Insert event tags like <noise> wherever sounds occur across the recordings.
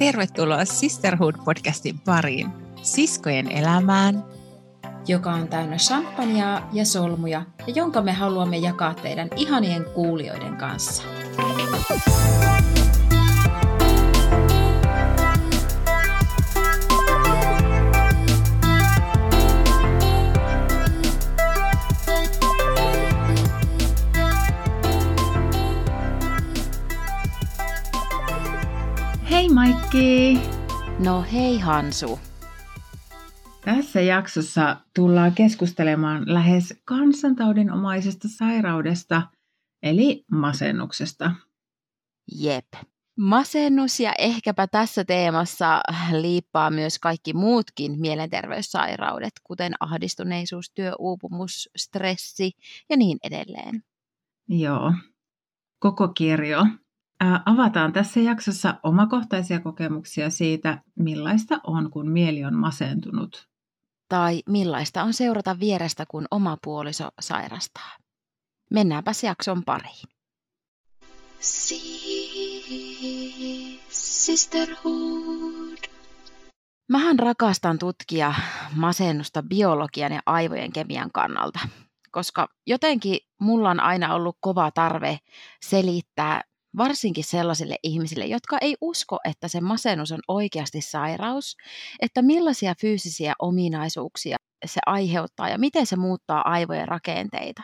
Tervetuloa Sisterhood-podcastin pariin, siskojen elämään, joka on täynnä champagnea ja solmuja ja jonka me haluamme jakaa teidän ihanien kuulijoiden kanssa. No hei Hansu! Tässä jaksossa tullaan keskustelemaan lähes kansantaudinomaisesta sairaudesta, eli masennuksesta. Jep. Masennus ja ehkäpä tässä teemassa liippaa myös kaikki muutkin mielenterveyssairaudet, kuten ahdistuneisuus, työuupumus, stressi ja niin edelleen. Joo, koko kirjo. Avataan tässä jaksossa omakohtaisia kokemuksia siitä, millaista on, kun mieli on masentunut. Tai millaista on seurata vierestä, kun oma puoliso sairastaa. Mennäänpäs jakson pariin. Sisterhood. Mähän rakastan tutkia masennusta biologian ja aivojen kemian kannalta, koska jotenkin mulla on aina ollut kova tarve selittää varsinkin sellaisille ihmisille, jotka ei usko, että se masennus on oikeasti sairaus, että millaisia fyysisiä ominaisuuksia se aiheuttaa ja miten se muuttaa aivojen rakenteita.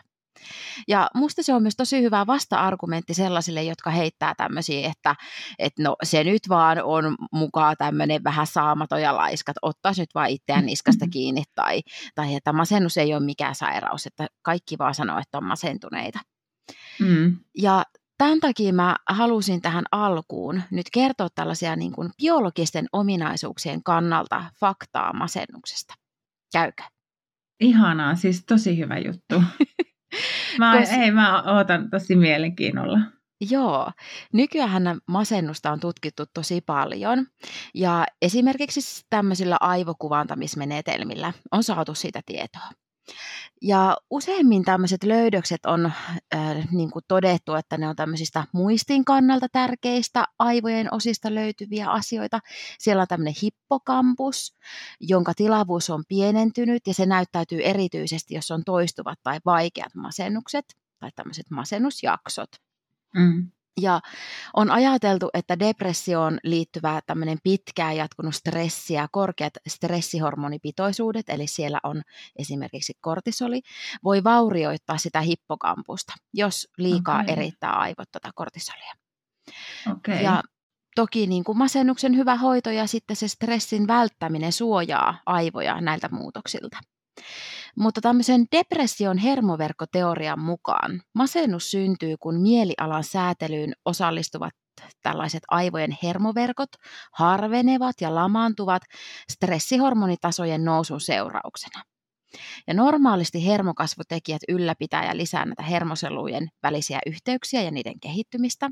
Ja musta se on myös tosi hyvä vasta-argumentti sellaisille, jotka heittää tämmöisiä, että, että no se nyt vaan on mukaan tämmöinen vähän saamaton ja laiskat, ottaisi nyt vaan itseään niskasta kiinni tai, tai että masennus ei ole mikään sairaus, että kaikki vaan sanoo, että on masentuneita. Mm. Ja Tämän takia mä halusin tähän alkuun nyt kertoa tällaisia niin kuin biologisten ominaisuuksien kannalta faktaa masennuksesta. Käykö? Ihanaa, siis tosi hyvä juttu. <laughs> Mä, Kos... Ei, mä ootan tosi mielenkiinnolla. Joo, nykyään masennusta on tutkittu tosi paljon ja esimerkiksi tämmöisillä aivokuvantamismenetelmillä on saatu siitä tietoa. Ja useimmin tämmöiset löydökset on äh, niin kuin todettu, että ne on tämmöisistä muistin kannalta tärkeistä aivojen osista löytyviä asioita. Siellä on tämmöinen hippokampus, jonka tilavuus on pienentynyt ja se näyttäytyy erityisesti, jos on toistuvat tai vaikeat masennukset tai tämmöiset masennusjaksot. Mm. Ja on ajateltu, että depressioon liittyvä tämmöinen pitkään jatkunut stressi ja korkeat stressihormonipitoisuudet, eli siellä on esimerkiksi kortisoli, voi vaurioittaa sitä hippokampusta, jos liikaa okay. erittää aivot tuota kortisolia. Okay. Ja toki niin kuin masennuksen hyvä hoito ja sitten se stressin välttäminen suojaa aivoja näiltä muutoksilta. Mutta tämmöisen depression hermoverkkoteorian mukaan masennus syntyy, kun mielialan säätelyyn osallistuvat tällaiset aivojen hermoverkot harvenevat ja lamaantuvat stressihormonitasojen nousun seurauksena. Ja normaalisti hermokasvutekijät ylläpitää ja lisää näitä hermosolujen välisiä yhteyksiä ja niiden kehittymistä,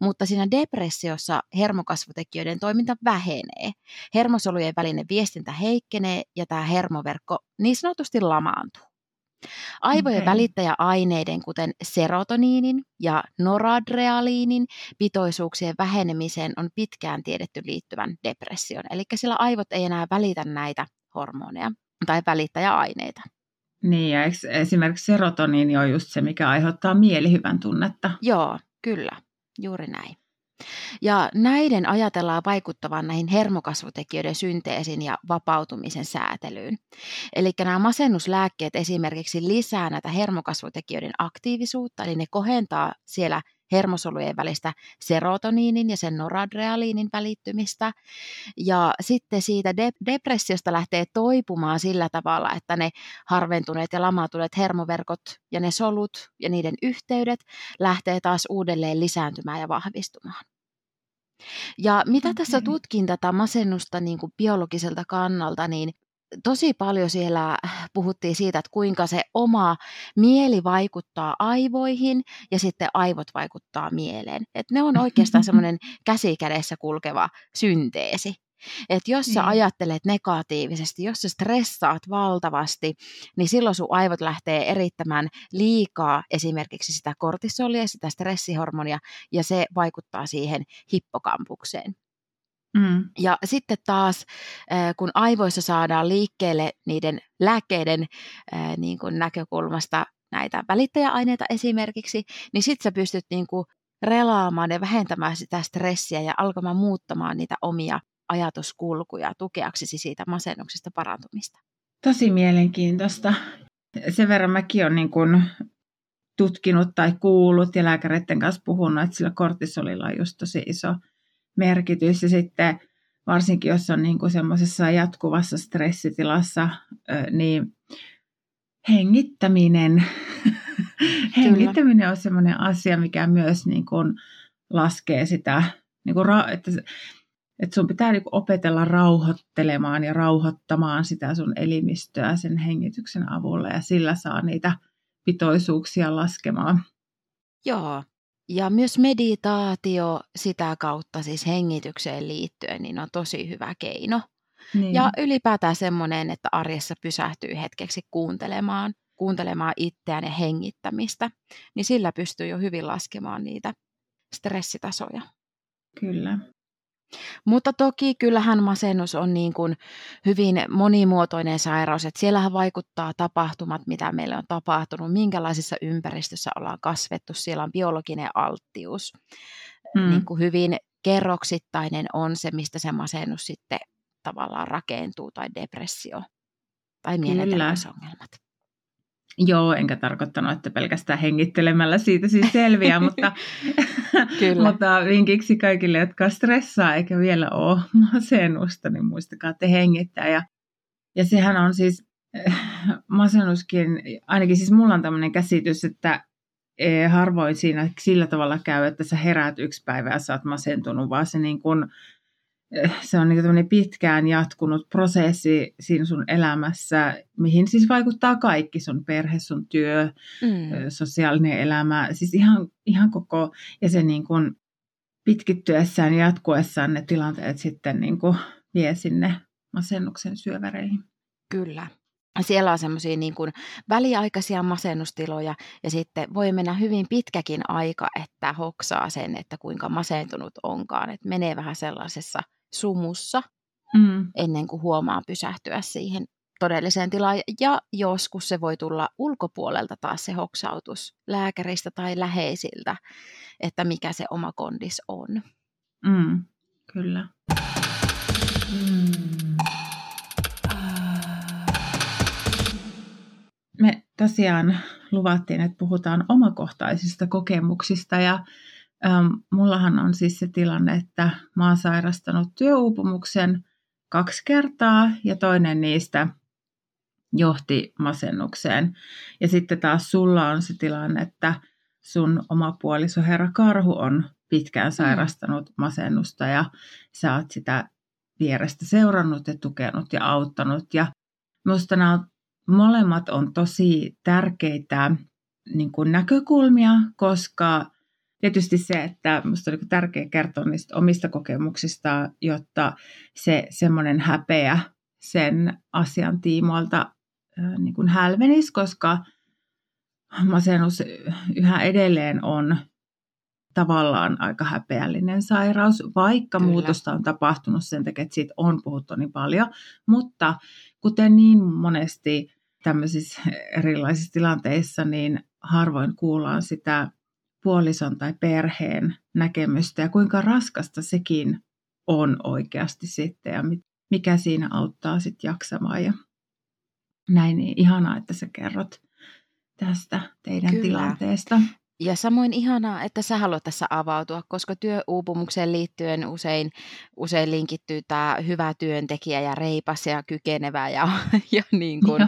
mutta siinä depressiossa hermokasvutekijöiden toiminta vähenee. Hermosolujen välinen viestintä heikkenee ja tämä hermoverkko niin sanotusti lamaantuu. Aivojen okay. välittäjäaineiden, kuten serotoniinin ja noradrealiinin pitoisuuksien vähenemiseen on pitkään tiedetty liittyvän depression. Eli sillä aivot ei enää välitä näitä hormoneja tai välittäjäaineita. Niin, ja esimerkiksi serotoniini on just se, mikä aiheuttaa mielihyvän tunnetta. Joo, kyllä, juuri näin. Ja näiden ajatellaan vaikuttavan näihin hermokasvutekijöiden synteesin ja vapautumisen säätelyyn. Eli nämä masennuslääkkeet esimerkiksi lisää näitä hermokasvutekijöiden aktiivisuutta, eli ne kohentaa siellä hermosolujen välistä serotoniinin ja sen noradrealiinin välittymistä. Ja sitten siitä de- depressiosta lähtee toipumaan sillä tavalla, että ne harventuneet ja lamautuneet hermoverkot ja ne solut ja niiden yhteydet lähtee taas uudelleen lisääntymään ja vahvistumaan. Ja mitä tässä tutkin tätä masennusta niin kuin biologiselta kannalta, niin tosi paljon siellä puhuttiin siitä, että kuinka se oma mieli vaikuttaa aivoihin ja sitten aivot vaikuttaa mieleen. Että ne on oikeastaan <laughs> semmoinen käsikädessä kulkeva synteesi. Että jos sä niin. ajattelet negatiivisesti, jos sä stressaat valtavasti, niin silloin sun aivot lähtee erittämään liikaa esimerkiksi sitä kortisolia, sitä stressihormonia, ja se vaikuttaa siihen hippokampukseen. Mm. Ja sitten taas, kun aivoissa saadaan liikkeelle niiden lääkkeiden niin kuin näkökulmasta näitä välittäjäaineita esimerkiksi, niin sitten sä pystyt niin kuin relaamaan ja vähentämään sitä stressiä ja alkamaan muuttamaan niitä omia ajatuskulkuja tukeaksesi siitä masennuksesta parantumista. Tosi mielenkiintoista. Sen verran mäkin olen niin kuin tutkinut tai kuullut ja lääkäreiden kanssa puhunut, että sillä kortisolilla on just tosi iso merkitys. Ja sitten varsinkin, jos on niin kuin semmoisessa jatkuvassa stressitilassa, niin hengittäminen, hengittäminen on semmoinen asia, mikä myös niin kuin laskee sitä, niin kuin ra- että, että sun pitää niin kuin opetella rauhoittelemaan ja rauhoittamaan sitä sun elimistöä sen hengityksen avulla ja sillä saa niitä pitoisuuksia laskemaan. Joo, ja myös meditaatio sitä kautta siis hengitykseen liittyen niin on tosi hyvä keino. Niin. Ja ylipäätään semmoinen, että arjessa pysähtyy hetkeksi kuuntelemaan, kuuntelemaan itseään ja hengittämistä, niin sillä pystyy jo hyvin laskemaan niitä stressitasoja. Kyllä. Mutta toki kyllähän masennus on niin kuin hyvin monimuotoinen sairaus, että siellähän vaikuttaa tapahtumat, mitä meille on tapahtunut, minkälaisessa ympäristössä ollaan kasvettu, siellä on biologinen alttius. Mm. Niin kuin hyvin kerroksittainen on se, mistä se masennus sitten tavallaan rakentuu, tai depressio, tai mielenterveysongelmat. Joo, enkä tarkoittanut, että pelkästään hengittelemällä siitä siis selviää, <laughs> mutta, mutta vinkiksi kaikille, jotka stressaa eikä vielä ole masennusta, niin muistakaa te hengittää. Ja, ja sehän on siis <laughs> masennuskin, ainakin siis mulla on tämmöinen käsitys, että e, harvoin siinä sillä tavalla käy, että sä heräät yksi päivä ja sä oot masentunut, vaan se niin kuin se on niin pitkään jatkunut prosessi siinä sun elämässä, mihin siis vaikuttaa kaikki, sun perhe, sun työ, mm. sosiaalinen elämä, siis ihan, ihan koko, ja se niin kuin pitkittyessään ja jatkuessaan ne tilanteet sitten niin kuin vie sinne masennuksen syöväreihin. Kyllä. Siellä on semmoisia niin kuin väliaikaisia masennustiloja ja sitten voi mennä hyvin pitkäkin aika, että hoksaa sen, että kuinka masentunut onkaan. Että menee vähän sellaisessa sumussa mm. ennen kuin huomaa pysähtyä siihen todelliseen tilaan. Ja joskus se voi tulla ulkopuolelta taas se hoksautus lääkäristä tai läheisiltä, että mikä se oma kondis on. Mm, kyllä. Mm. Me tosiaan luvattiin, että puhutaan omakohtaisista kokemuksista ja Ähm, mullahan on siis se tilanne, että mä oon sairastanut työuupumuksen kaksi kertaa ja toinen niistä johti masennukseen. Ja sitten taas sulla on se tilanne, että sun oma puoliso herra Karhu on pitkään mm. sairastanut masennusta ja sä oot sitä vierestä seurannut ja tukenut ja auttanut. Ja minusta nämä molemmat on tosi tärkeitä niin kuin näkökulmia, koska tietysti se, että minusta on tärkeää kertoa niistä omista kokemuksista, jotta se semmoinen häpeä sen asian tiimoilta niin kuin hälvenisi, koska masennus yhä edelleen on tavallaan aika häpeällinen sairaus, vaikka Kyllä. muutosta on tapahtunut sen takia, että siitä on puhuttu niin paljon. Mutta kuten niin monesti tämmöisissä erilaisissa tilanteissa, niin harvoin kuullaan sitä puolison tai perheen näkemystä ja kuinka raskasta sekin on oikeasti sitten ja mikä siinä auttaa sitten jaksamaan ja näin, niin ihanaa, että sä kerrot tästä teidän Kyllä. tilanteesta. Ja samoin ihanaa, että sä haluat tässä avautua, koska työuupumukseen liittyen usein, usein linkittyy tämä hyvä työntekijä ja reipas ja kykenevä ja, <laughs> ja niin kun,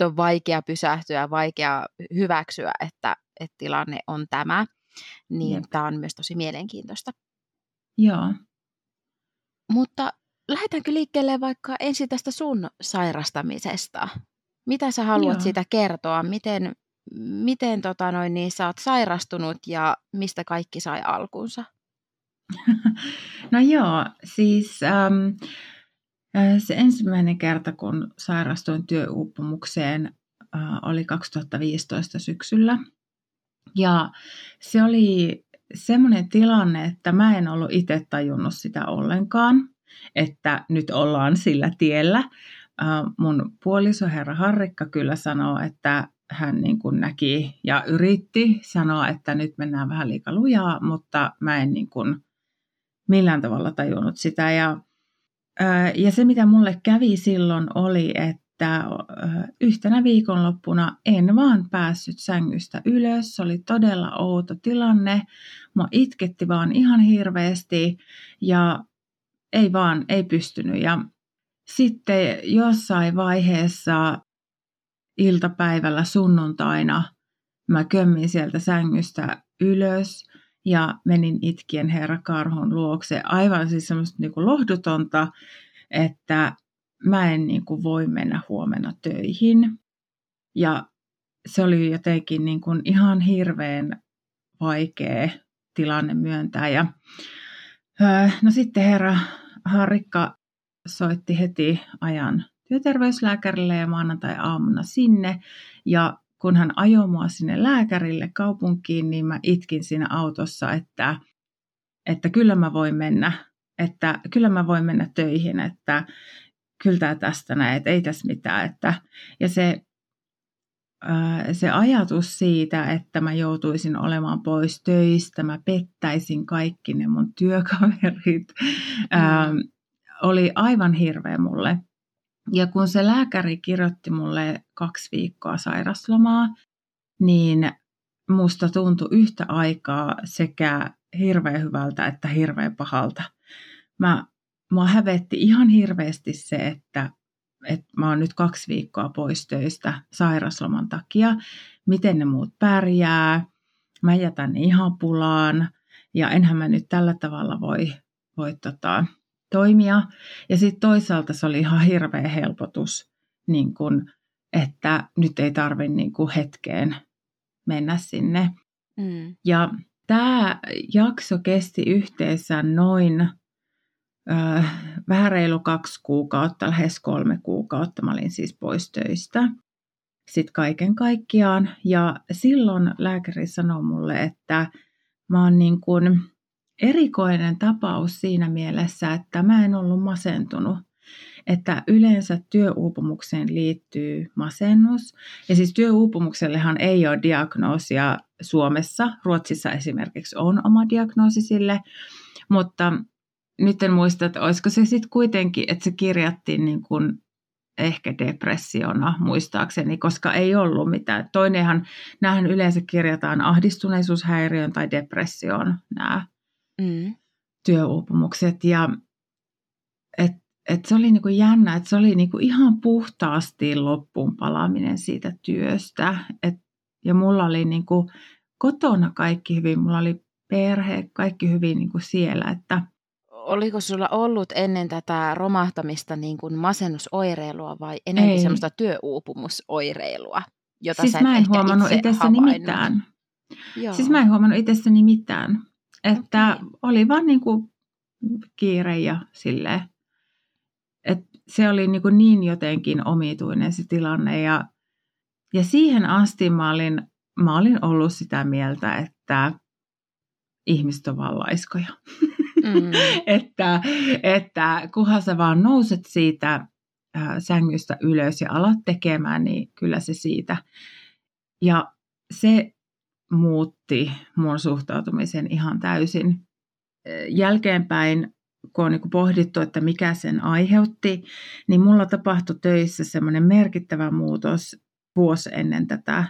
on vaikea pysähtyä, vaikea hyväksyä, että, että tilanne on tämä niin tämä on myös tosi mielenkiintoista. Joo. Mutta lähdetäänkö liikkeelle vaikka ensin tästä sun sairastamisesta? Mitä sä haluat Joo. siitä kertoa? Miten, miten tota noin, niin sä oot sairastunut ja mistä kaikki sai alkunsa? <laughs> No joo, siis ähm, se ensimmäinen kerta, kun sairastuin työuupumukseen, äh, oli 2015 syksyllä. Ja se oli semmoinen tilanne, että mä en ollut itse tajunnut sitä ollenkaan. että nyt ollaan sillä tiellä. Mun puoliso herra Harrikka kyllä sanoo, että hän niin kuin näki ja yritti sanoa, että nyt mennään vähän liikaa lujaa, mutta mä en niin kuin millään tavalla tajunnut sitä. Ja, ja se, mitä mulle kävi silloin, oli, että yhtenä viikonloppuna en vaan päässyt sängystä ylös. Se oli todella outo tilanne. Mua itketti vaan ihan hirveästi ja ei vaan, ei pystynyt. Ja sitten jossain vaiheessa iltapäivällä sunnuntaina mä kömmin sieltä sängystä ylös ja menin itkien herra Karhon luokse. Aivan siis semmoista niin kuin lohdutonta, että mä en niin kuin voi mennä huomenna töihin. Ja se oli jotenkin niin kuin ihan hirveän vaikea tilanne myöntää. Ja, no sitten herra Harikka soitti heti ajan työterveyslääkärille ja maanantai-aamuna sinne. Ja kun hän ajoi mua sinne lääkärille kaupunkiin, niin mä itkin siinä autossa, että, että kyllä mä voin mennä, että kyllä mä voin mennä töihin, että kyllä tämä tästä näin, että ei tässä mitään. Että, ja se, se ajatus siitä, että mä joutuisin olemaan pois töistä, mä pettäisin kaikki ne mun työkaverit, mm. oli aivan hirveä mulle. Ja kun se lääkäri kirjoitti mulle kaksi viikkoa sairaslomaa, niin musta tuntui yhtä aikaa sekä hirveän hyvältä että hirveän pahalta. Mä, mä hävetti ihan hirveästi se, että, että mä oon nyt kaksi viikkoa pois töistä sairasloman takia. Miten ne muut pärjää? Mä jätän ne ihan pulaan ja enhän mä nyt tällä tavalla voi, voi tota, toimia. Ja sitten toisaalta se oli ihan hirveä helpotus, niin kun, että nyt ei tarvitse niin hetkeen mennä sinne. Mm. Ja tämä jakso kesti yhteensä noin äh, vähän reilu kaksi kuukautta, lähes kolme kuukautta. Mä olin siis pois töistä. Sitten kaiken kaikkiaan. Ja silloin lääkäri sanoi mulle, että mä oon niin kuin erikoinen tapaus siinä mielessä, että mä en ollut masentunut. Että yleensä työuupumukseen liittyy masennus. Ja siis työuupumuksellehan ei ole diagnoosia Suomessa. Ruotsissa esimerkiksi on oma diagnoosi sille. Mutta nyt en muista, että olisiko se sitten kuitenkin, että se kirjattiin niin kuin ehkä depressiona muistaakseni, koska ei ollut mitään. Toinenhan, näähän yleensä kirjataan ahdistuneisuushäiriön tai depressioon nämä mm. työuupumukset. Ja et, et se oli niinku jännä, että se oli niinku ihan puhtaasti loppuun palaaminen siitä työstä. Et, ja mulla oli niinku kotona kaikki hyvin, mulla oli perhe, kaikki hyvin niinku siellä. Että, Oliko sulla ollut ennen tätä romahtamista niin kuin masennusoireilua vai enemmän semmoista työuupumusoireilua? Jota siis mä en huomannut itsessäni mitään. Joo. Siis mä en huomannut itsessäni mitään. Että okay. oli vaan niin kuin kiire ja silleen. että se oli niin, kuin niin jotenkin omituinen se tilanne. Ja, ja siihen asti mä olin, mä olin ollut sitä mieltä, että ihmiset on vaan laiskoja. <laughs> Mm. <laughs> että, että kunhan sä vaan nouset siitä sängystä ylös ja alat tekemään, niin kyllä se siitä. Ja se muutti mun suhtautumisen ihan täysin. Jälkeenpäin, kun on niin pohdittu, että mikä sen aiheutti, niin mulla tapahtui töissä semmoinen merkittävä muutos vuosi ennen tätä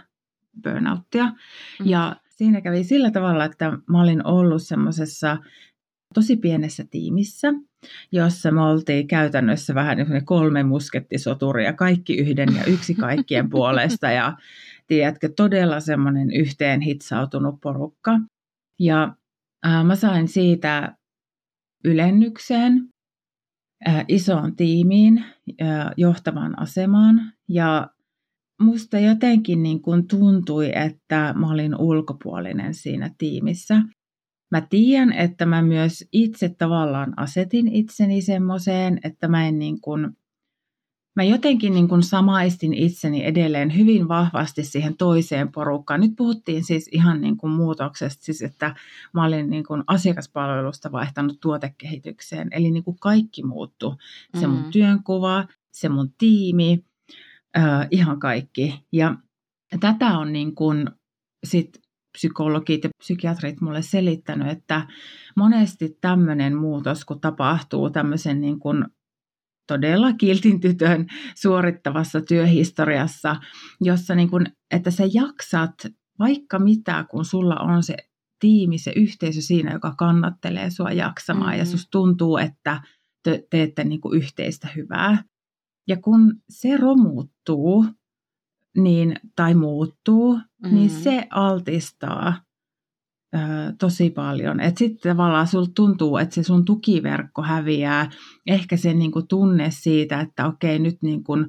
burnouttia. Mm. Ja siinä kävi sillä tavalla, että mä olin ollut semmoisessa tosi pienessä tiimissä, jossa me oltiin käytännössä vähän niin kolme muskettisoturia, kaikki yhden ja yksi kaikkien <laughs> puolesta. Ja tiedätkö, todella semmoinen yhteen hitsautunut porukka. Ja äh, mä sain siitä ylennykseen äh, isoon tiimiin, äh, johtavaan asemaan. Ja musta jotenkin niin kuin tuntui, että mä olin ulkopuolinen siinä tiimissä. Mä tiedän, että mä myös itse tavallaan asetin itseni semmoiseen, että mä en niin kuin mä jotenkin niin kuin samaistin itseni edelleen hyvin vahvasti siihen toiseen porukkaan. Nyt puhuttiin siis ihan niin kuin muutoksesta, siis että mä olin niin kuin asiakaspalvelusta vaihtanut tuotekehitykseen. Eli niin kuin kaikki muuttui. Se mun mm. työnkuva, se mun tiimi, äh, ihan kaikki. Ja tätä on niin kuin sit psykologit ja psykiatrit mulle selittänyt, että monesti tämmöinen muutos, kun tapahtuu tämmöisen niin kuin todella kiltin tytön suorittavassa työhistoriassa, jossa niin kuin, että sä jaksat vaikka mitä, kun sulla on se tiimi, se yhteisö siinä, joka kannattelee sua jaksamaan mm-hmm. ja susta tuntuu, että te teette niin kuin yhteistä hyvää. Ja kun se romuuttuu niin, tai muuttuu, mm-hmm. niin se altistaa tosi paljon. Että sitten tavallaan sulta tuntuu, että se sun tukiverkko häviää. Ehkä se niin kuin tunne siitä, että okei nyt niin kuin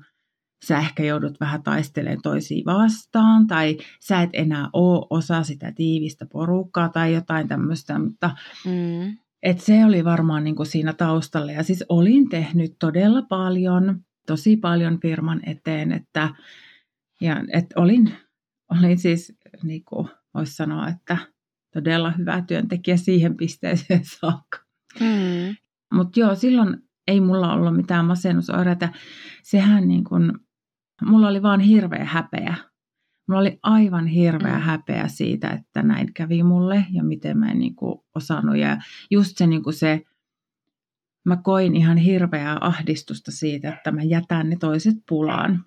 sä ehkä joudut vähän taistelemaan toisiin vastaan tai sä et enää ole osa sitä tiivistä porukkaa tai jotain tämmöistä, mutta mm. et se oli varmaan niin kuin siinä taustalla. Ja siis olin tehnyt todella paljon, tosi paljon firman eteen, että ja, et olin, olin siis, niin kuin voisi sanoa, että todella hyvä työntekijä siihen pisteeseen <laughs> saakka. Mm. Mutta joo, silloin ei mulla ollut mitään masennusoireita. Sehän niin kun, mulla oli vaan hirveä häpeä. Mulla oli aivan hirveä mm. häpeä siitä, että näin kävi mulle ja miten mä en niin kuin osannut. Ja just se, niin kuin se, mä koin ihan hirveää ahdistusta siitä, että mä jätän ne toiset pulaan.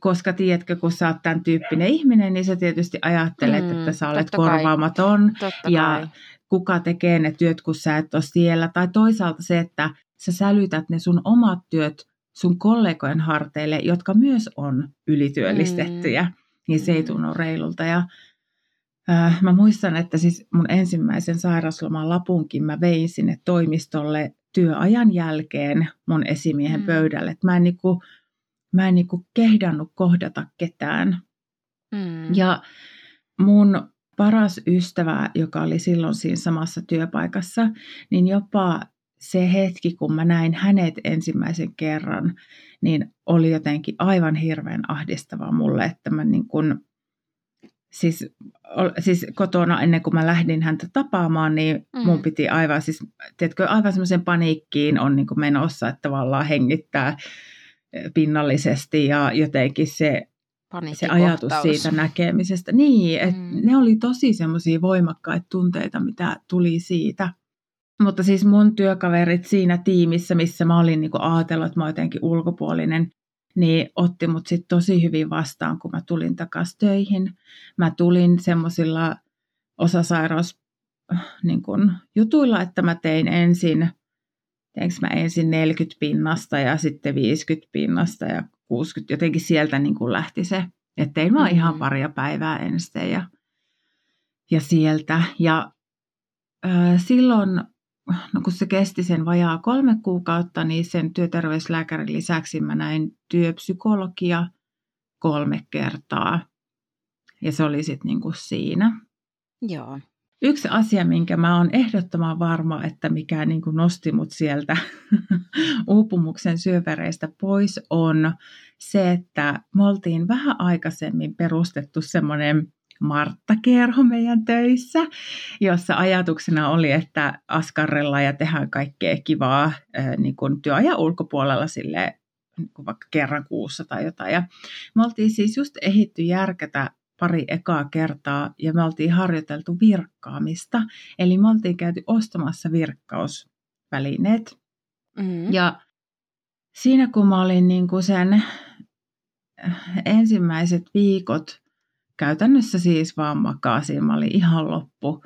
Koska tiedätkö, kun sä oot tämän tyyppinen ihminen, niin sä tietysti ajattelet, mm, että sä olet korvaamaton ja kai. kuka tekee ne työt, kun sä et ole siellä. Tai toisaalta se, että sä sälytät ne sun omat työt sun kollegojen harteille, jotka myös on ylityöllistettyjä, mm. niin se ei mm. tunnu reilulta. Ja äh, mä muistan, että siis mun ensimmäisen sairausloman lapunkin mä vein sinne toimistolle työajan jälkeen mun esimiehen mm. pöydälle. Et mä en niinku, mä en niinku kehdannut kohdata ketään. Mm. Ja mun paras ystävä, joka oli silloin siinä samassa työpaikassa, niin jopa se hetki, kun mä näin hänet ensimmäisen kerran, niin oli jotenkin aivan hirveän ahdistava mulle, että mä niin kun, siis, siis kotona ennen kuin mä lähdin häntä tapaamaan, niin mm. mun piti aivan, siis tiedätkö, aivan semmoisen paniikkiin on niin menossa, että tavallaan hengittää pinnallisesti ja jotenkin se, se ajatus siitä näkemisestä. Niin, että mm. ne oli tosi semmoisia voimakkaita tunteita, mitä tuli siitä. Mutta siis mun työkaverit siinä tiimissä, missä mä olin niin ajatellut, että mä jotenkin ulkopuolinen, niin otti mut sitten tosi hyvin vastaan, kun mä tulin takaisin töihin. Mä tulin semmoisilla osasairaus niin kun, jutuilla, että mä tein ensin teinkö mä ensin 40 pinnasta ja sitten 50 pinnasta ja 60, jotenkin sieltä niin kuin lähti se. Että tein vaan mm-hmm. ihan paria päivää ensin ja, ja sieltä. Ja äh, silloin, no kun se kesti sen vajaa kolme kuukautta, niin sen työterveyslääkärin lisäksi mä näin työpsykologia kolme kertaa. Ja se oli sitten niin kuin siinä. Joo. Yksi asia, minkä mä oon ehdottoman varma, että mikä niin kuin nosti mut sieltä <laughs> uupumuksen syövereistä pois, on se, että me oltiin vähän aikaisemmin perustettu semmoinen Martta-kerho meidän töissä, jossa ajatuksena oli, että askarrella ja tehdään kaikkea kivaa niin kuin työajan ulkopuolella sille niin kuin vaikka kerran kuussa tai jotain. Ja me oltiin siis just ehitty järkätä pari ekaa kertaa ja me oltiin harjoiteltu virkkaamista. Eli me oltiin käyty ostamassa virkkausvälineet. Mm. Ja siinä kun mä olin niin kuin sen äh, ensimmäiset viikot, käytännössä siis vaan makasin, mä olin ihan loppu,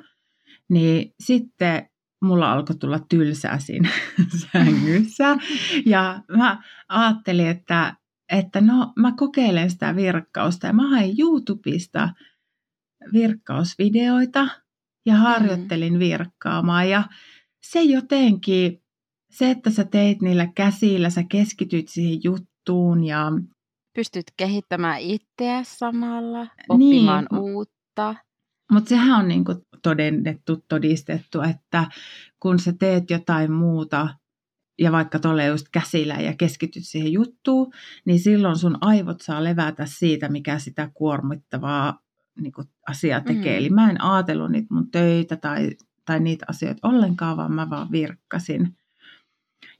niin sitten mulla alkoi tulla tylsää siinä <laughs> sängyssä. Ja mä ajattelin, että että no mä kokeilen sitä virkkausta ja mä hain YouTubesta virkkausvideoita ja mm. harjoittelin mm. virkkaamaan ja se jotenkin, se että sä teit niillä käsillä, sä keskityt siihen juttuun ja pystyt kehittämään itseä samalla, oppimaan niin. uutta. Mutta sehän on niinku todennettu, todistettu, että kun sä teet jotain muuta ja vaikka tuolle just käsillä ja keskityt siihen juttuun, niin silloin sun aivot saa levätä siitä, mikä sitä kuormittavaa niin kuin asiaa tekee. Mm. Eli mä en ajatellut niitä mun töitä tai, tai niitä asioita ollenkaan, vaan mä vaan virkkasin.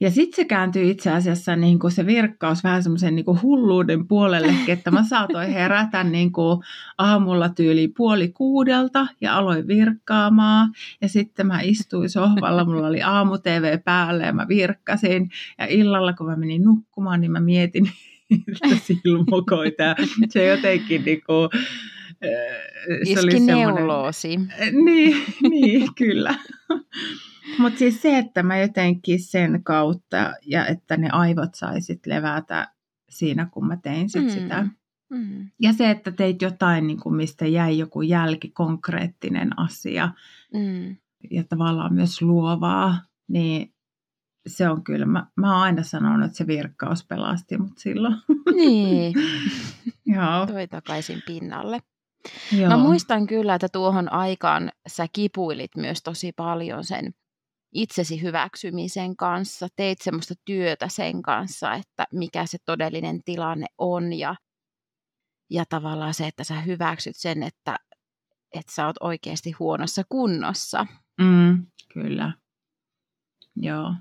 Ja sitten se kääntyi itse asiassa niin kuin se virkkaus vähän semmoisen niin hulluuden puolelle, että mä saatoin herätä niin kuin aamulla tyyli puoli kuudelta ja aloin virkkaamaan. Ja sitten mä istuin sohvalla, mulla oli aamu TV päällä ja mä virkkasin. Ja illalla kun mä menin nukkumaan, niin mä mietin <laughs> niitä silmukoita. Se jotenkin niin kuin, se Iski oli neuloosi. Niin, niin, kyllä. Mutta siis se, että mä jotenkin sen kautta ja että ne aivot saisit levätä siinä, kun mä tein sit mm. sitä. Mm. Ja se, että teit jotain, niin kuin mistä jäi joku jälki, konkreettinen asia mm. ja tavallaan myös luovaa, niin se on kyllä, mä, mä oon aina sanonut, että se virkkaus pelasti mut silloin. Niin, <laughs> Joo. toi takaisin pinnalle. Joo. Mä muistan kyllä, että tuohon aikaan sä kipuilit myös tosi paljon sen itsesi hyväksymisen kanssa, teit semmoista työtä sen kanssa, että mikä se todellinen tilanne on ja, ja tavallaan se, että sä hyväksyt sen, että, että sä oot oikeasti huonossa kunnossa. Mm, kyllä. Joo.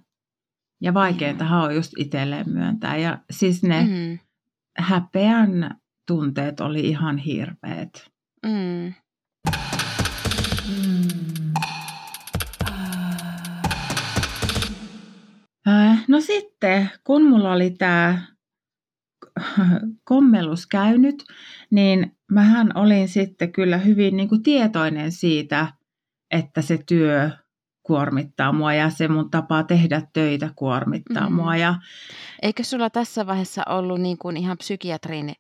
Ja vaikeitahan on just itselleen myöntää. Ja siis ne mm. häpeän tunteet oli ihan hirveät. Mm. Mm. No sitten, kun mulla oli tämä kommellus käynyt, niin mähän olin sitten kyllä hyvin niin kuin tietoinen siitä, että se työ kuormittaa mua ja se mun tapa tehdä töitä kuormittaa mm-hmm. mua. Ja... Eikö sulla tässä vaiheessa ollut niin kuin ihan psykiatrin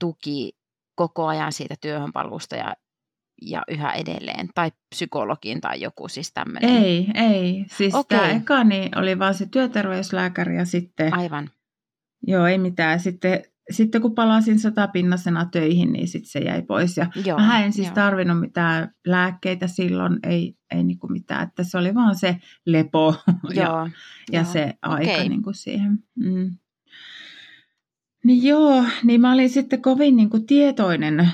tuki koko ajan siitä työhönpaluusta ja ja yhä edelleen, tai psykologin tai joku siis tämmöinen? Ei, ei. Siis okay. tämä ekani oli vaan se työterveyslääkäri ja sitten... Aivan. Joo, ei mitään. Sitten, sitten kun palasin satapinnasena töihin, niin sitten se jäi pois. Ja joo, mä en siis joo. tarvinnut mitään lääkkeitä silloin, ei, ei niinku mitään. Että se oli vaan se lepo <laughs> ja, joo, ja joo. se aika okay. niinku siihen. Mm. Niin joo, niin mä olin sitten kovin niinku tietoinen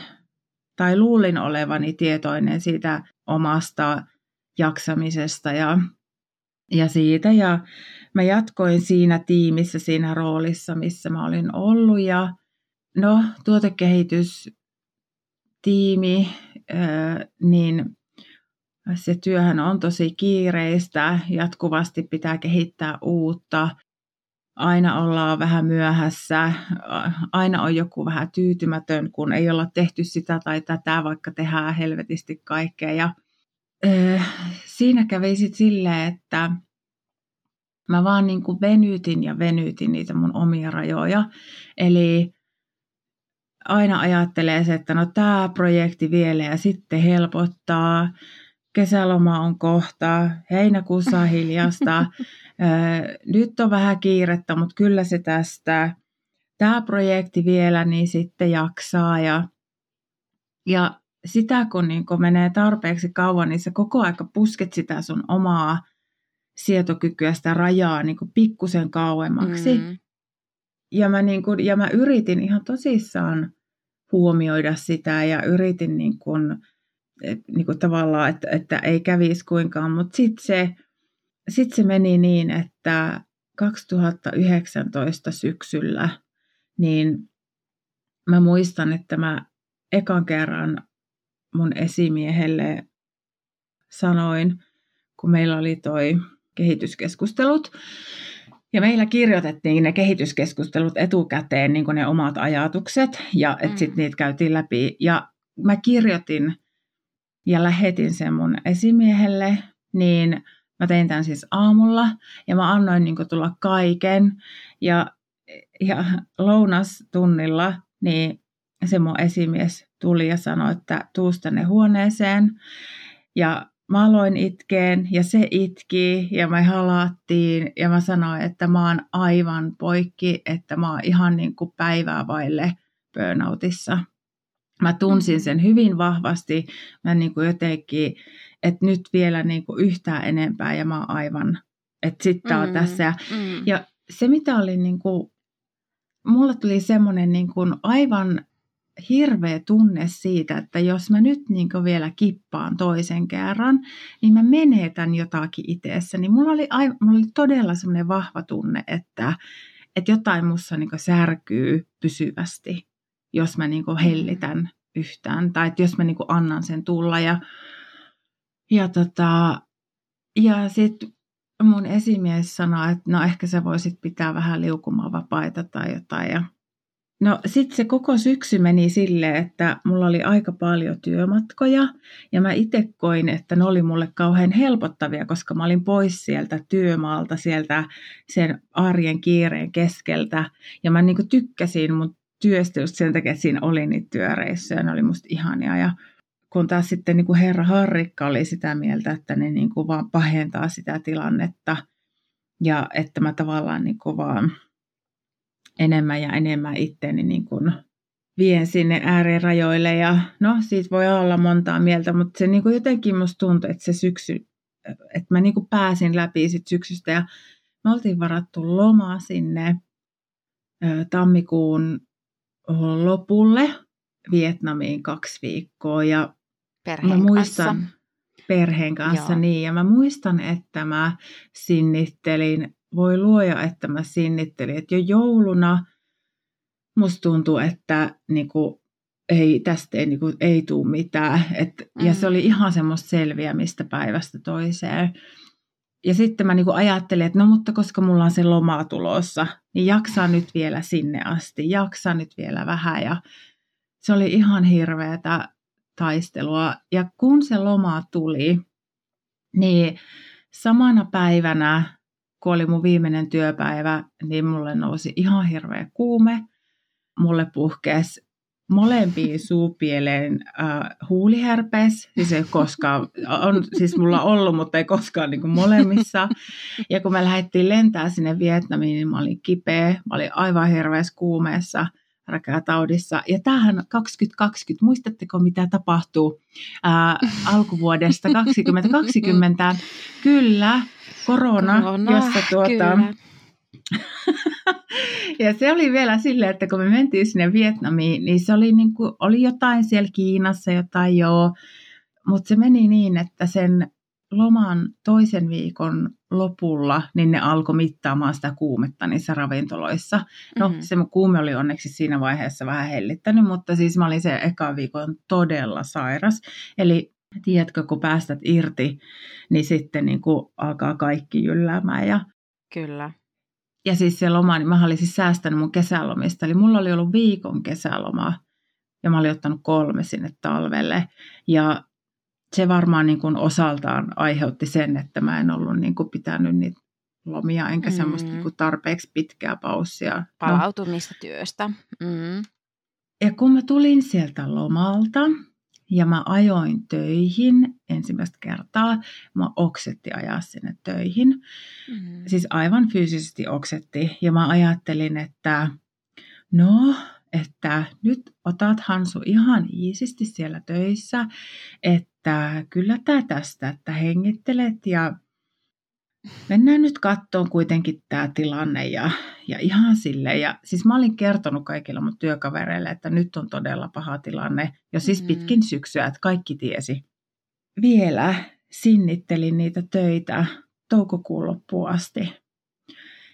tai luulin olevani tietoinen siitä omasta jaksamisesta ja, ja siitä. Ja mä jatkoin siinä tiimissä, siinä roolissa, missä mä olin ollut. Ja no, tuotekehitystiimi, niin se työhän on tosi kiireistä, jatkuvasti pitää kehittää uutta aina ollaan vähän myöhässä, aina on joku vähän tyytymätön, kun ei olla tehty sitä tai tätä, vaikka tehdään helvetisti kaikkea. Ja äh, siinä kävi sitten silleen, että mä vaan niin kuin venytin ja venytin niitä mun omia rajoja. Eli aina ajattelee se, että no tämä projekti vielä ja sitten helpottaa. Kesäloma on kohta, heinäkuussa <laughs> hiljasta. Nyt on vähän kiirettä, mutta kyllä se tästä, tämä projekti vielä, niin sitten jaksaa. Ja, ja sitä kun, niin kun menee tarpeeksi kauan, niin sä koko aika pusket sitä sun omaa sietokykyä, sitä rajaa niin pikkusen kauemmaksi. Mm. Ja, mä niin kuin, ja mä yritin ihan tosissaan huomioida sitä ja yritin niin kuin, niin kuin tavallaan, että, että ei kävisi kuinkaan, mutta sitten se sitten se meni niin, että 2019 syksyllä, niin mä muistan, että mä ekan kerran mun esimiehelle sanoin, kun meillä oli toi kehityskeskustelut, ja meillä kirjoitettiin ne kehityskeskustelut etukäteen, niin kuin ne omat ajatukset, ja että mm. sitten niitä käytiin läpi. Ja mä kirjoitin ja lähetin sen mun esimiehelle, niin Mä tein tämän siis aamulla ja mä annoin niin tulla kaiken. Ja, ja lounastunnilla niin se mun esimies tuli ja sanoi, että tuu tänne huoneeseen. Ja mä aloin itkeen ja se itki ja me halaattiin ja mä sanoin, että mä oon aivan poikki, että mä oon ihan niin kuin päivää vaille burnoutissa. Mä tunsin sen hyvin vahvasti. Mä niin kuin jotenkin että nyt vielä niin kuin yhtään enempää ja mä oon aivan, että sitten mm. on tässä. Ja, mm. ja se, mitä oli niin kuin, mulla tuli semmoinen niin kuin aivan hirveä tunne siitä, että jos mä nyt niin vielä kippaan toisen kerran, niin mä menetän jotakin itseessä. Niin mulla oli, aivan, mulla oli todella semmoinen vahva tunne, että, että jotain mussa niin särkyy pysyvästi, jos mä niin hellitän yhtään. Tai että jos mä niin annan sen tulla. Ja, ja, tota, ja sitten mun esimies sanoi, että no ehkä sä voisit pitää vähän liukumavapaita tai jotain. Ja No sitten se koko syksy meni silleen, että mulla oli aika paljon työmatkoja. Ja mä itse koin, että ne oli mulle kauhean helpottavia, koska mä olin pois sieltä työmaalta, sieltä sen arjen kiireen keskeltä. Ja mä niin tykkäsin mun työstä just sen takia, että siinä oli niitä työreissuja, ne oli musta ihania. Ja kun taas sitten niin kuin herra Harrikka oli sitä mieltä, että ne niin kuin vaan pahentaa sitä tilannetta ja että mä tavallaan niin kuin vaan enemmän ja enemmän itteeni niin kuin vien sinne äärirajoille. Ja no siitä voi olla montaa mieltä, mutta se niin kuin jotenkin musta tuntui, että se syksy, että mä niin kuin pääsin läpi sit syksystä. Ja me oltiin varattu loma sinne tammikuun lopulle Vietnamiin kaksi viikkoa. Ja perheen mä muistan, kanssa. Perheen kanssa, Joo. niin. Ja mä muistan, että mä sinnittelin voi luoja, että mä sinnittelin, että jo jouluna musta tuntuu, että niinku, ei, tästä ei, niinku, ei tule mitään. Et, mm. Ja se oli ihan semmoista selviämistä päivästä toiseen. Ja sitten mä niinku ajattelin, että no mutta koska mulla on se loma tulossa, niin jaksaa nyt vielä sinne asti, jaksaa nyt vielä vähän. Ja se oli ihan hirveätä taistelua. Ja kun se loma tuli, niin samana päivänä kun oli mun viimeinen työpäivä, niin mulle nousi ihan hirveä kuume. Mulle puhkesi molempiin <laughs> suupieleen äh, huuliherpes, siis ei koskaan, on siis mulla ollut, mutta ei koskaan niin kuin molemmissa. Ja kun me lähdettiin lentää sinne Vietnamiin, niin mä olin kipeä, mä olin aivan hirveässä kuumeessa, taudissa. Ja tämähän 2020, muistatteko mitä tapahtuu ää, alkuvuodesta <laughs> 2020? Kyllä, korona, korona jossa tuota... <laughs> ja se oli vielä silleen, että kun me mentiin sinne Vietnamiin, niin se oli, niin kuin, oli jotain siellä Kiinassa, jotain joo, mutta se meni niin, että sen loman toisen viikon lopulla, niin ne alkoi mittaamaan sitä kuumetta niissä ravintoloissa. No mm-hmm. se kuume oli onneksi siinä vaiheessa vähän hellittänyt, mutta siis mä olin se eka viikon todella sairas. Eli tiedätkö, kun päästät irti, niin sitten niin kuin alkaa kaikki jylläämään. Ja, Kyllä. Ja siis se loma, niin mä olin siis säästänyt mun kesälomista. Eli mulla oli ollut viikon kesälomaa ja mä olin ottanut kolme sinne talvelle. Ja se varmaan niin kuin osaltaan aiheutti sen, että mä en ollut niin kuin pitänyt niitä lomia, enkä mm. semmoista niin kuin tarpeeksi pitkää paussia. No. Palautumista no. työstä. Mm. Ja kun mä tulin sieltä lomalta, ja mä ajoin töihin ensimmäistä kertaa. Mä oksetti ajaa sinne töihin. Mm. Siis aivan fyysisesti oksetti. Ja mä ajattelin, että no, että nyt otat Hansu ihan iisisti siellä töissä, että kyllä tämä tästä, että hengittelet ja mennään nyt kattoon kuitenkin tämä tilanne ja, ja ihan sille. Ja siis mä olin kertonut kaikille mun työkavereille, että nyt on todella paha tilanne. Ja siis mm. pitkin syksyä, että kaikki tiesi. Vielä sinnittelin niitä töitä toukokuun loppuun asti.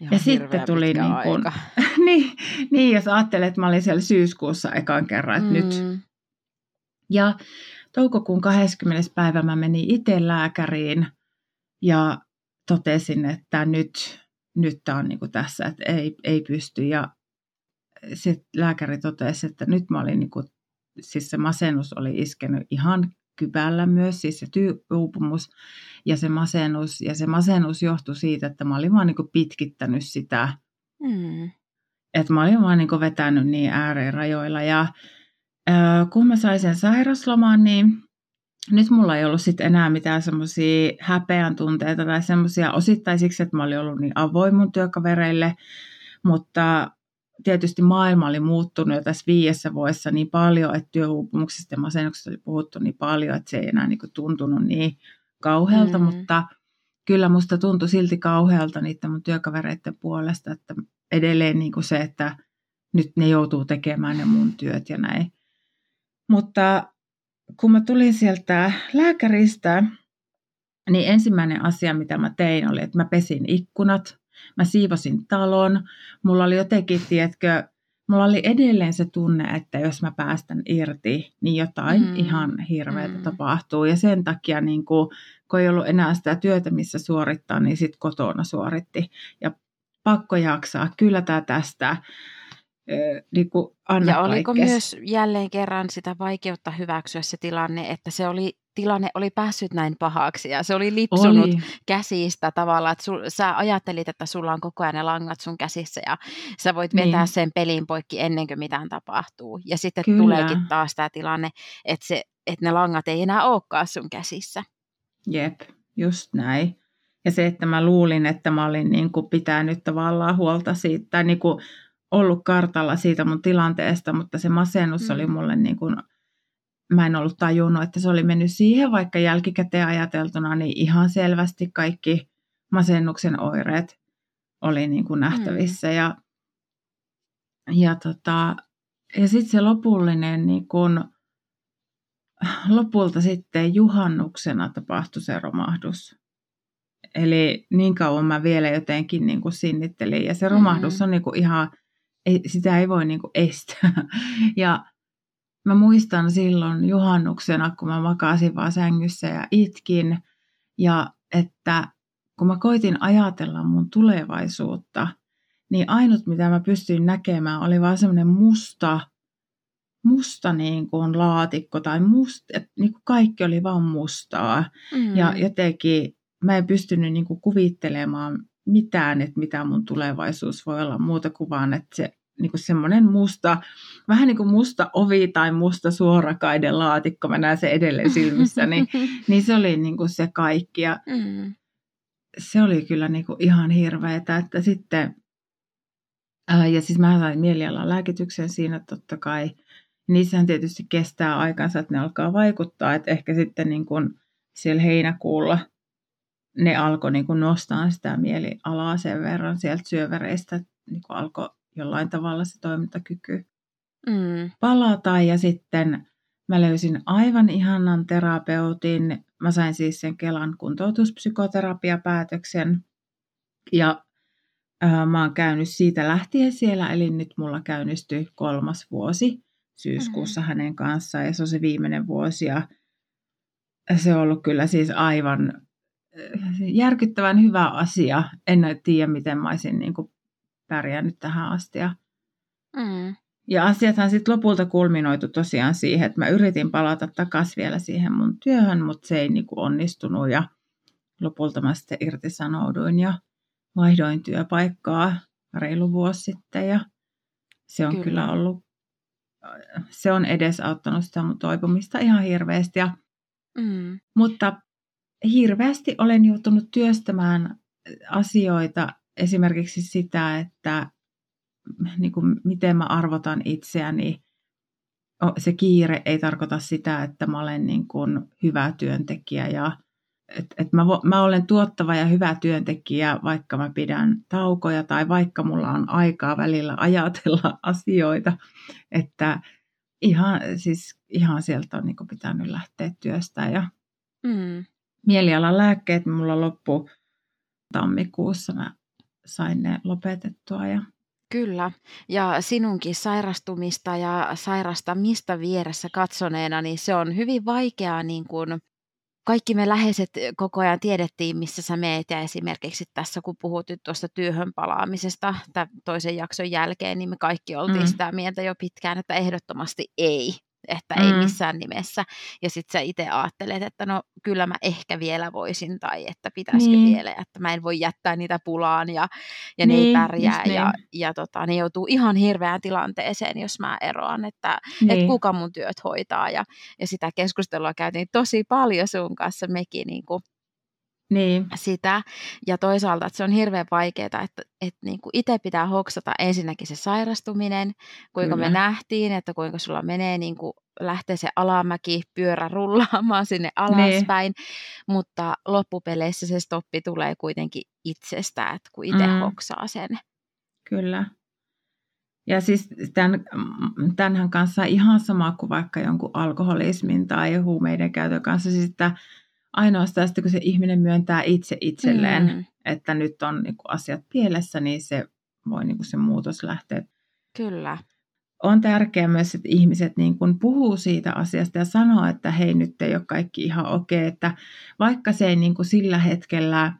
Ihan ja sitten tuli niin kuin, <laughs> niin, niin, jos ajattelet, että mä olin siellä syyskuussa ekan kerran, että mm. nyt. Ja toukokuun 20. päivä mä menin itse lääkäriin ja totesin, että nyt, nyt tämä on niin kuin tässä, että ei, ei pysty. Ja sitten lääkäri totesi, että nyt mä olin, niin kuin, siis se masennus oli iskenyt ihan kypällä myös, siis se tyypumus ja se masennus. Ja se masennus johtui siitä, että mä olin vaan niin kuin pitkittänyt sitä, mm. että mä olin vaan niin kuin vetänyt niin äärirajoilla. Ja äh, kun mä sain sen sairasloman, niin nyt mulla ei ollut sit enää mitään semmoisia häpeän tunteita tai semmoisia osittaisiksi, että mä olin ollut niin avoin mun työkavereille, mutta tietysti maailma oli muuttunut jo tässä viidessä vuodessa niin paljon, että työuupumuksesta ja masennuksesta oli puhuttu niin paljon, että se ei enää niin kuin tuntunut niin kauhealta, mm. mutta kyllä musta tuntui silti kauhealta niiden mun työkavereiden puolesta, että edelleen niin kuin se, että nyt ne joutuu tekemään ne mun työt ja näin. Mutta kun mä tulin sieltä lääkäristä, niin ensimmäinen asia, mitä mä tein, oli, että mä pesin ikkunat, mä siivosin talon. Mulla oli jotenkin, tiedätkö, mulla oli edelleen se tunne, että jos mä päästän irti, niin jotain mm. ihan hirveätä mm. tapahtuu. Ja sen takia, niin kun, kun ei ollut enää sitä työtä, missä suorittaa, niin sitten kotona suoritti. Ja pakko jaksaa, kyllä tämä tästä. Niin kuin anna ja oliko kaikkes. myös jälleen kerran sitä vaikeutta hyväksyä se tilanne, että se oli tilanne oli päässyt näin pahaksi ja se oli lipsunut oli. käsistä tavallaan, että sul, sä ajattelit, että sulla on koko ajan ne langat sun käsissä ja sä voit vetää niin. sen pelin poikki ennen kuin mitään tapahtuu. Ja sitten Kyllä. tuleekin taas tämä tilanne, että, se, että ne langat ei enää olekaan sun käsissä. Jep, just näin. Ja se, että mä luulin, että mä olin niin kuin pitänyt tavallaan huolta siitä, tai niin kuin ollut kartalla siitä mun tilanteesta, mutta se masennus mm. oli mulle niin kuin mä en ollut tajunnut, että se oli mennyt siihen, vaikka jälkikäteen ajateltuna, niin ihan selvästi kaikki masennuksen oireet oli niin kuin nähtävissä. Mm. Ja, ja, tota, ja sitten se lopullinen, niin kuin, lopulta sitten juhannuksena tapahtui se romahdus. Eli niin kauan mä vielä jotenkin niin kuin sinnittelin. Ja se romahdus mm. on niin kuin ihan, ei, sitä ei voi niin kuin estää. <laughs> Ja Mä muistan silloin juhannuksena, kun mä makasin vaan sängyssä ja itkin. Ja että kun mä koitin ajatella mun tulevaisuutta, niin ainut mitä mä pystyin näkemään oli vaan semmoinen musta, musta niin kuin laatikko tai musta, niin kuin kaikki oli vaan mustaa. Mm. Ja jotenkin mä en pystynyt niin kuin kuvittelemaan mitään, että mitä mun tulevaisuus voi olla muuta kuin vaan, että se niin kuin semmoinen musta, vähän niin kuin musta ovi tai musta suorakaiden laatikko, mä näen se edelleen silmissä, niin, <laughs> niin se oli niin kuin se kaikki. Ja mm. Se oli kyllä niin kuin ihan hirveetä, että sitten, ää, ja siis mä sain mielialan lääkityksen siinä totta kai, niissähän tietysti kestää aikansa, että ne alkaa vaikuttaa, että ehkä sitten niin kuin siellä heinäkuulla ne alkoi niin kuin nostaa sitä mielialaa sen verran sieltä syövereistä, niin kuin alkoi jollain tavalla se toimintakyky mm. palata. Ja sitten mä löysin aivan ihanan terapeutin. Mä sain siis sen Kelan kuntoutuspsykoterapiapäätöksen. Ja äh, mä oon käynyt siitä lähtien siellä, eli nyt mulla käynnistyi kolmas vuosi syyskuussa mm-hmm. hänen kanssaan. Ja se on se viimeinen vuosi. Ja se on ollut kyllä siis aivan järkyttävän hyvä asia. En tiedä, miten mä olisin niin kuin pärjännyt tähän asti. Ja, mm. ja asiathan sitten lopulta kulminoitu tosiaan siihen, että mä yritin palata takaisin vielä siihen mun työhön, mutta se ei niinku onnistunut ja lopulta mä sitten irtisanouduin ja vaihdoin työpaikkaa reilu vuosi sitten ja se on kyllä, kyllä ollut, se on edesauttanut sitä mun toipumista ihan hirveästi. Ja, mm. Mutta hirveästi olen joutunut työstämään asioita esimerkiksi sitä, että niin kuin miten mä arvotan itseäni. Se kiire ei tarkoita sitä, että mä olen niin kuin hyvä työntekijä ja että et mä, mä olen tuottava ja hyvä työntekijä, vaikka mä pidän taukoja tai vaikka mulla on aikaa välillä ajatella <laughs> asioita. Että ihan, siis ihan sieltä on niin pitänyt lähteä työstä. Ja mm. Mielialan lääkkeet mulla loppu tammikuussa. Mä sain ne lopetettua. Ja... Kyllä, ja sinunkin sairastumista ja sairastamista vieressä katsoneena, niin se on hyvin vaikeaa niin kuin kaikki me läheiset koko ajan tiedettiin, missä sä meet, ja esimerkiksi tässä, kun puhut nyt tuosta työhön palaamisesta toisen jakson jälkeen, niin me kaikki oltiin mm. sitä mieltä jo pitkään, että ehdottomasti ei että mm. ei missään nimessä. Ja sitten sä itse ajattelet, että no kyllä mä ehkä vielä voisin tai että pitäisikö niin. vielä, että mä en voi jättää niitä pulaan ja, ja niin, ne ei niin, pärjää niin. ja, ja tota, ne joutuu ihan hirveään tilanteeseen, jos mä eroan, että niin. et kuka mun työt hoitaa ja, ja sitä keskustelua käytiin tosi paljon sun kanssa mekin niin kuin Niin. sitä. Ja toisaalta, että se on hirveän vaikeaa, että, että niin kuin itse pitää hoksata ensinnäkin se sairastuminen, kuinka Kyllä. me nähtiin, että kuinka sulla menee, niin kuin lähtee se alamäki, pyörä rullaamaan <laughs> sinne niin. alaspäin, niin. mutta loppupeleissä se stoppi tulee kuitenkin itsestä, että kun itse mm. hoksaa sen. Kyllä. Ja siis tämän, tämänhän kanssa ihan sama kuin vaikka jonkun alkoholismin tai huumeiden käytön kanssa, siis että ainoastaan sitten kun se ihminen myöntää itse itselleen, mm. että nyt on niin kuin asiat pielessä, niin se voi niin kuin se muutos lähteä. Kyllä. On tärkeää myös, että ihmiset niin kuin puhuu siitä asiasta ja sanoo, että hei nyt ei ole kaikki ihan okei, että vaikka se ei niin kuin sillä hetkellä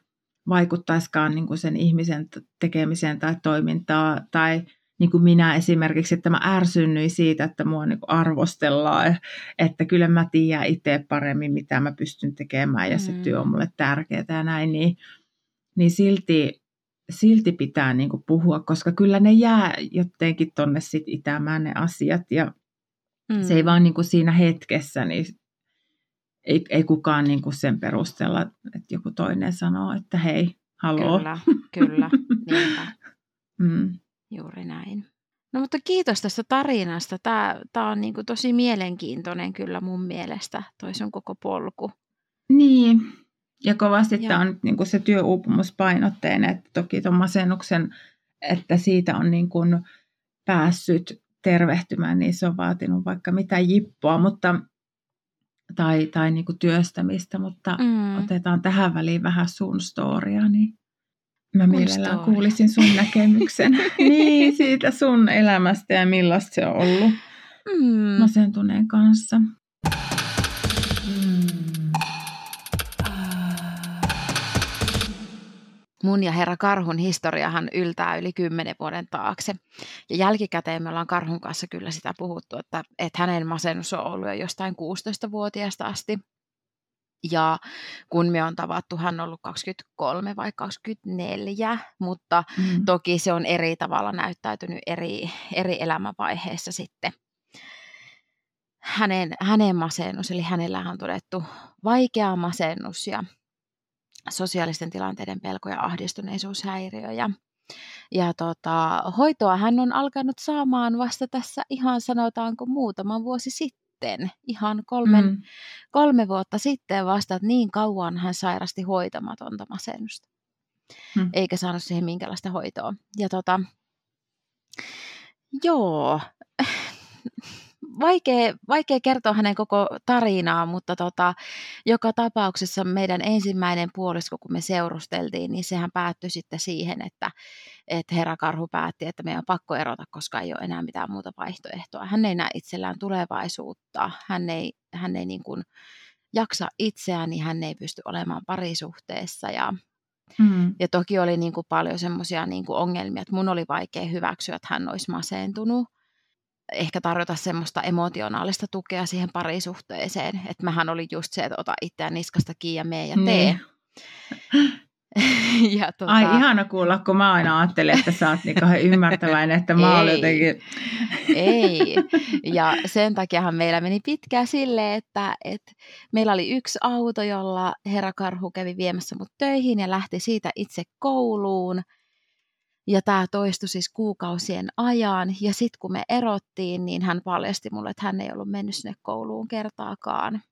vaikuttaisikaan niin kuin sen ihmisen tekemiseen tai toimintaa tai niin kuin minä esimerkiksi, että mä ärsynnyin siitä, että mua niin kuin arvostellaan, että kyllä mä tiedän itse paremmin, mitä mä pystyn tekemään ja se mm. työ on mulle tärkeää ja näin, niin, niin silti, silti pitää niin kuin puhua, koska kyllä ne jää jotenkin tonne sit itämään ne asiat ja mm. se ei vaan niin kuin siinä hetkessä, niin ei, ei kukaan niin kuin sen perusteella, että joku toinen sanoo, että hei, haloo. Kyllä, kyllä, <laughs> mm. Juuri näin. No mutta kiitos tästä tarinasta. Tämä, tämä on niin kuin tosi mielenkiintoinen kyllä mun mielestä, toi sun koko polku. Niin, ja kovasti ja. tämä on niin kuin se työuupumuspainotteinen, että toki tuon masennuksen, että siitä on niin kuin päässyt tervehtymään, niin se on vaatinut vaikka mitä jippoa, mutta tai, tai niin kuin työstämistä, mutta mm. otetaan tähän väliin vähän sun storia. Niin. Mä mielellään kuulisin sun näkemyksen niin, <laughs> <laughs> siitä sun elämästä ja millaista se on ollut mm. masentuneen kanssa. Mun ja herra Karhun historiahan yltää yli kymmenen vuoden taakse. Ja jälkikäteen me ollaan Karhun kanssa kyllä sitä puhuttu, että, että hänen masennus on ollut jo jostain 16-vuotiaasta asti. Ja kun me on tavattu, hän on ollut 23 vai 24, mutta mm. toki se on eri tavalla näyttäytynyt eri, eri elämänvaiheessa sitten. Hänen, hänen masennus, eli hänellä on todettu vaikea masennus ja sosiaalisten tilanteiden pelko ja ahdistuneisuushäiriö. Ja, ja tota, hoitoa hän on alkanut saamaan vasta tässä ihan sanotaanko muutaman vuosi sitten sitten, ihan kolmen, mm. kolme vuotta sitten vasta, että niin kauan hän sairasti hoitamatonta masennusta. Mm. Eikä saanut siihen minkälaista hoitoa. Ja tota, joo, <laughs> vaikea, vaikea kertoa hänen koko tarinaa, mutta tota, joka tapauksessa meidän ensimmäinen puolisko, kun me seurusteltiin, niin sehän päättyi sitten siihen, että, että herra Karhu päätti, että meidän on pakko erota, koska ei ole enää mitään muuta vaihtoehtoa. Hän ei näe itsellään tulevaisuutta, hän ei, hän ei niin kuin jaksa itseään, niin hän ei pysty olemaan parisuhteessa ja Mm. Ja toki oli niin kuin paljon semmoisia niin ongelmia, että mun oli vaikea hyväksyä, että hän olisi masentunut ehkä tarjota semmoista emotionaalista tukea siihen parisuhteeseen. Että mähän oli just se, että ota itseään niskasta kiinni ja mee ja tee. Niin. <laughs> ja tuota... Ai ihana kuulla, kun mä aina ajattelin, että sä oot niin ymmärtäväinen, että mä olen jotenkin... Ei, ja sen takiahan meillä meni pitkään silleen, että, että meillä oli yksi auto, jolla herra Karhu kävi viemässä mut töihin ja lähti siitä itse kouluun. Ja tämä toistui siis kuukausien ajan. Ja sitten kun me erottiin, niin hän paljasti mulle, että hän ei ollut mennyt sinne kouluun kertaakaan.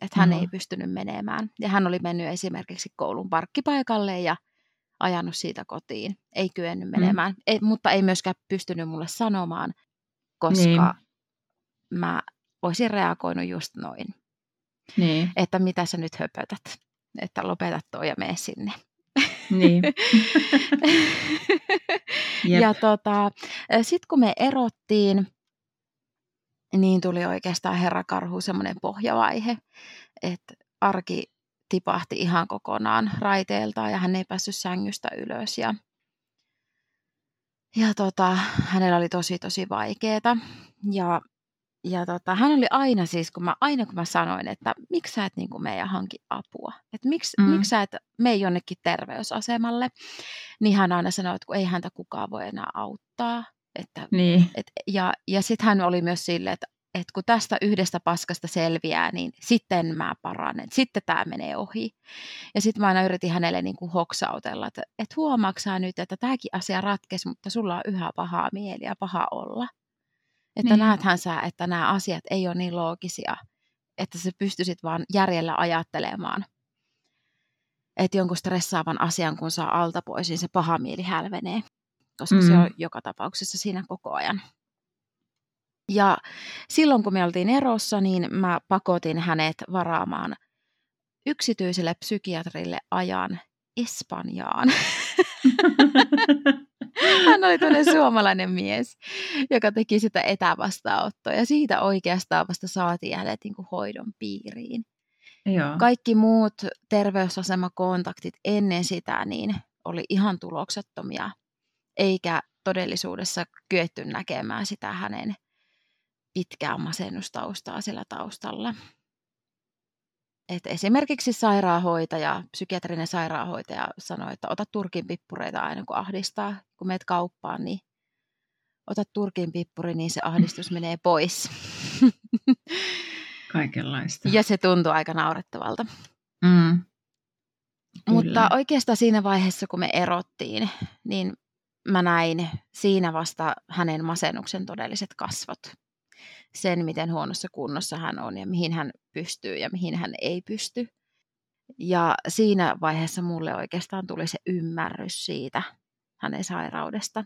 Että hän no. ei pystynyt menemään. Ja hän oli mennyt esimerkiksi koulun parkkipaikalle ja ajanut siitä kotiin. Ei kyennyt mm. menemään, mm. ei, mutta ei myöskään pystynyt mulle sanomaan, koska niin. mä olisin reagoinut just noin. Niin. Että mitä sä nyt höpötät, että lopetat toi ja mene sinne. Niin. <laughs> ja tota, sitten kun me erottiin, niin tuli oikeastaan herra Karhu semmoinen pohjavaihe, että arki tipahti ihan kokonaan raiteelta ja hän ei päässyt sängystä ylös ja, ja tota, hänellä oli tosi tosi vaikeeta ja ja tota, hän oli aina siis, kun mä, aina kun mä sanoin, että miksi sä et niin kuin ja hanki apua, että miksi, mm. miksi sä et mene jonnekin terveysasemalle, niin hän aina sanoi, että kun ei häntä kukaan voi enää auttaa. Että, niin. et, ja ja sitten hän oli myös silleen, että, että kun tästä yhdestä paskasta selviää, niin sitten mä paranen, sitten tämä menee ohi. Ja sitten mä aina yritin hänelle niin kuin hoksautella, että, että huomaaksaa nyt, että tämäkin asia ratkesi, mutta sulla on yhä pahaa mieli ja paha olla. Että niin. näethän sä, että nämä asiat ei ole niin loogisia, että sä pystyisit vaan järjellä ajattelemaan, että jonkun stressaavan asian kun saa alta pois, niin se paha mieli hälvenee, koska mm. se on joka tapauksessa siinä koko ajan. Ja silloin kun me oltiin erossa, niin mä pakotin hänet varaamaan yksityiselle psykiatrille ajan Espanjaan. <laughs> Hän oli tämmöinen suomalainen mies, joka teki sitä etävastaanottoa ja siitä oikeastaan vasta saatiin hänet niin kuin hoidon piiriin. Joo. Kaikki muut terveysasemakontaktit ennen sitä niin oli ihan tuloksettomia, eikä todellisuudessa kyetty näkemään sitä hänen pitkää masennustaustaa sillä taustalla. Et esimerkiksi sairaanhoitaja, psykiatrinen sairaanhoitaja sanoi, että ota turkin pippureita aina kun ahdistaa. Kun meet kauppaan, niin ota turkin pippuri, niin se ahdistus menee pois. <laughs> Kaikenlaista. Ja se tuntuu aika naurettavalta. Mm. Mutta oikeastaan siinä vaiheessa, kun me erottiin, niin mä näin siinä vasta hänen masennuksen todelliset kasvot sen, miten huonossa kunnossa hän on ja mihin hän pystyy ja mihin hän ei pysty. Ja siinä vaiheessa mulle oikeastaan tuli se ymmärrys siitä hänen sairaudesta.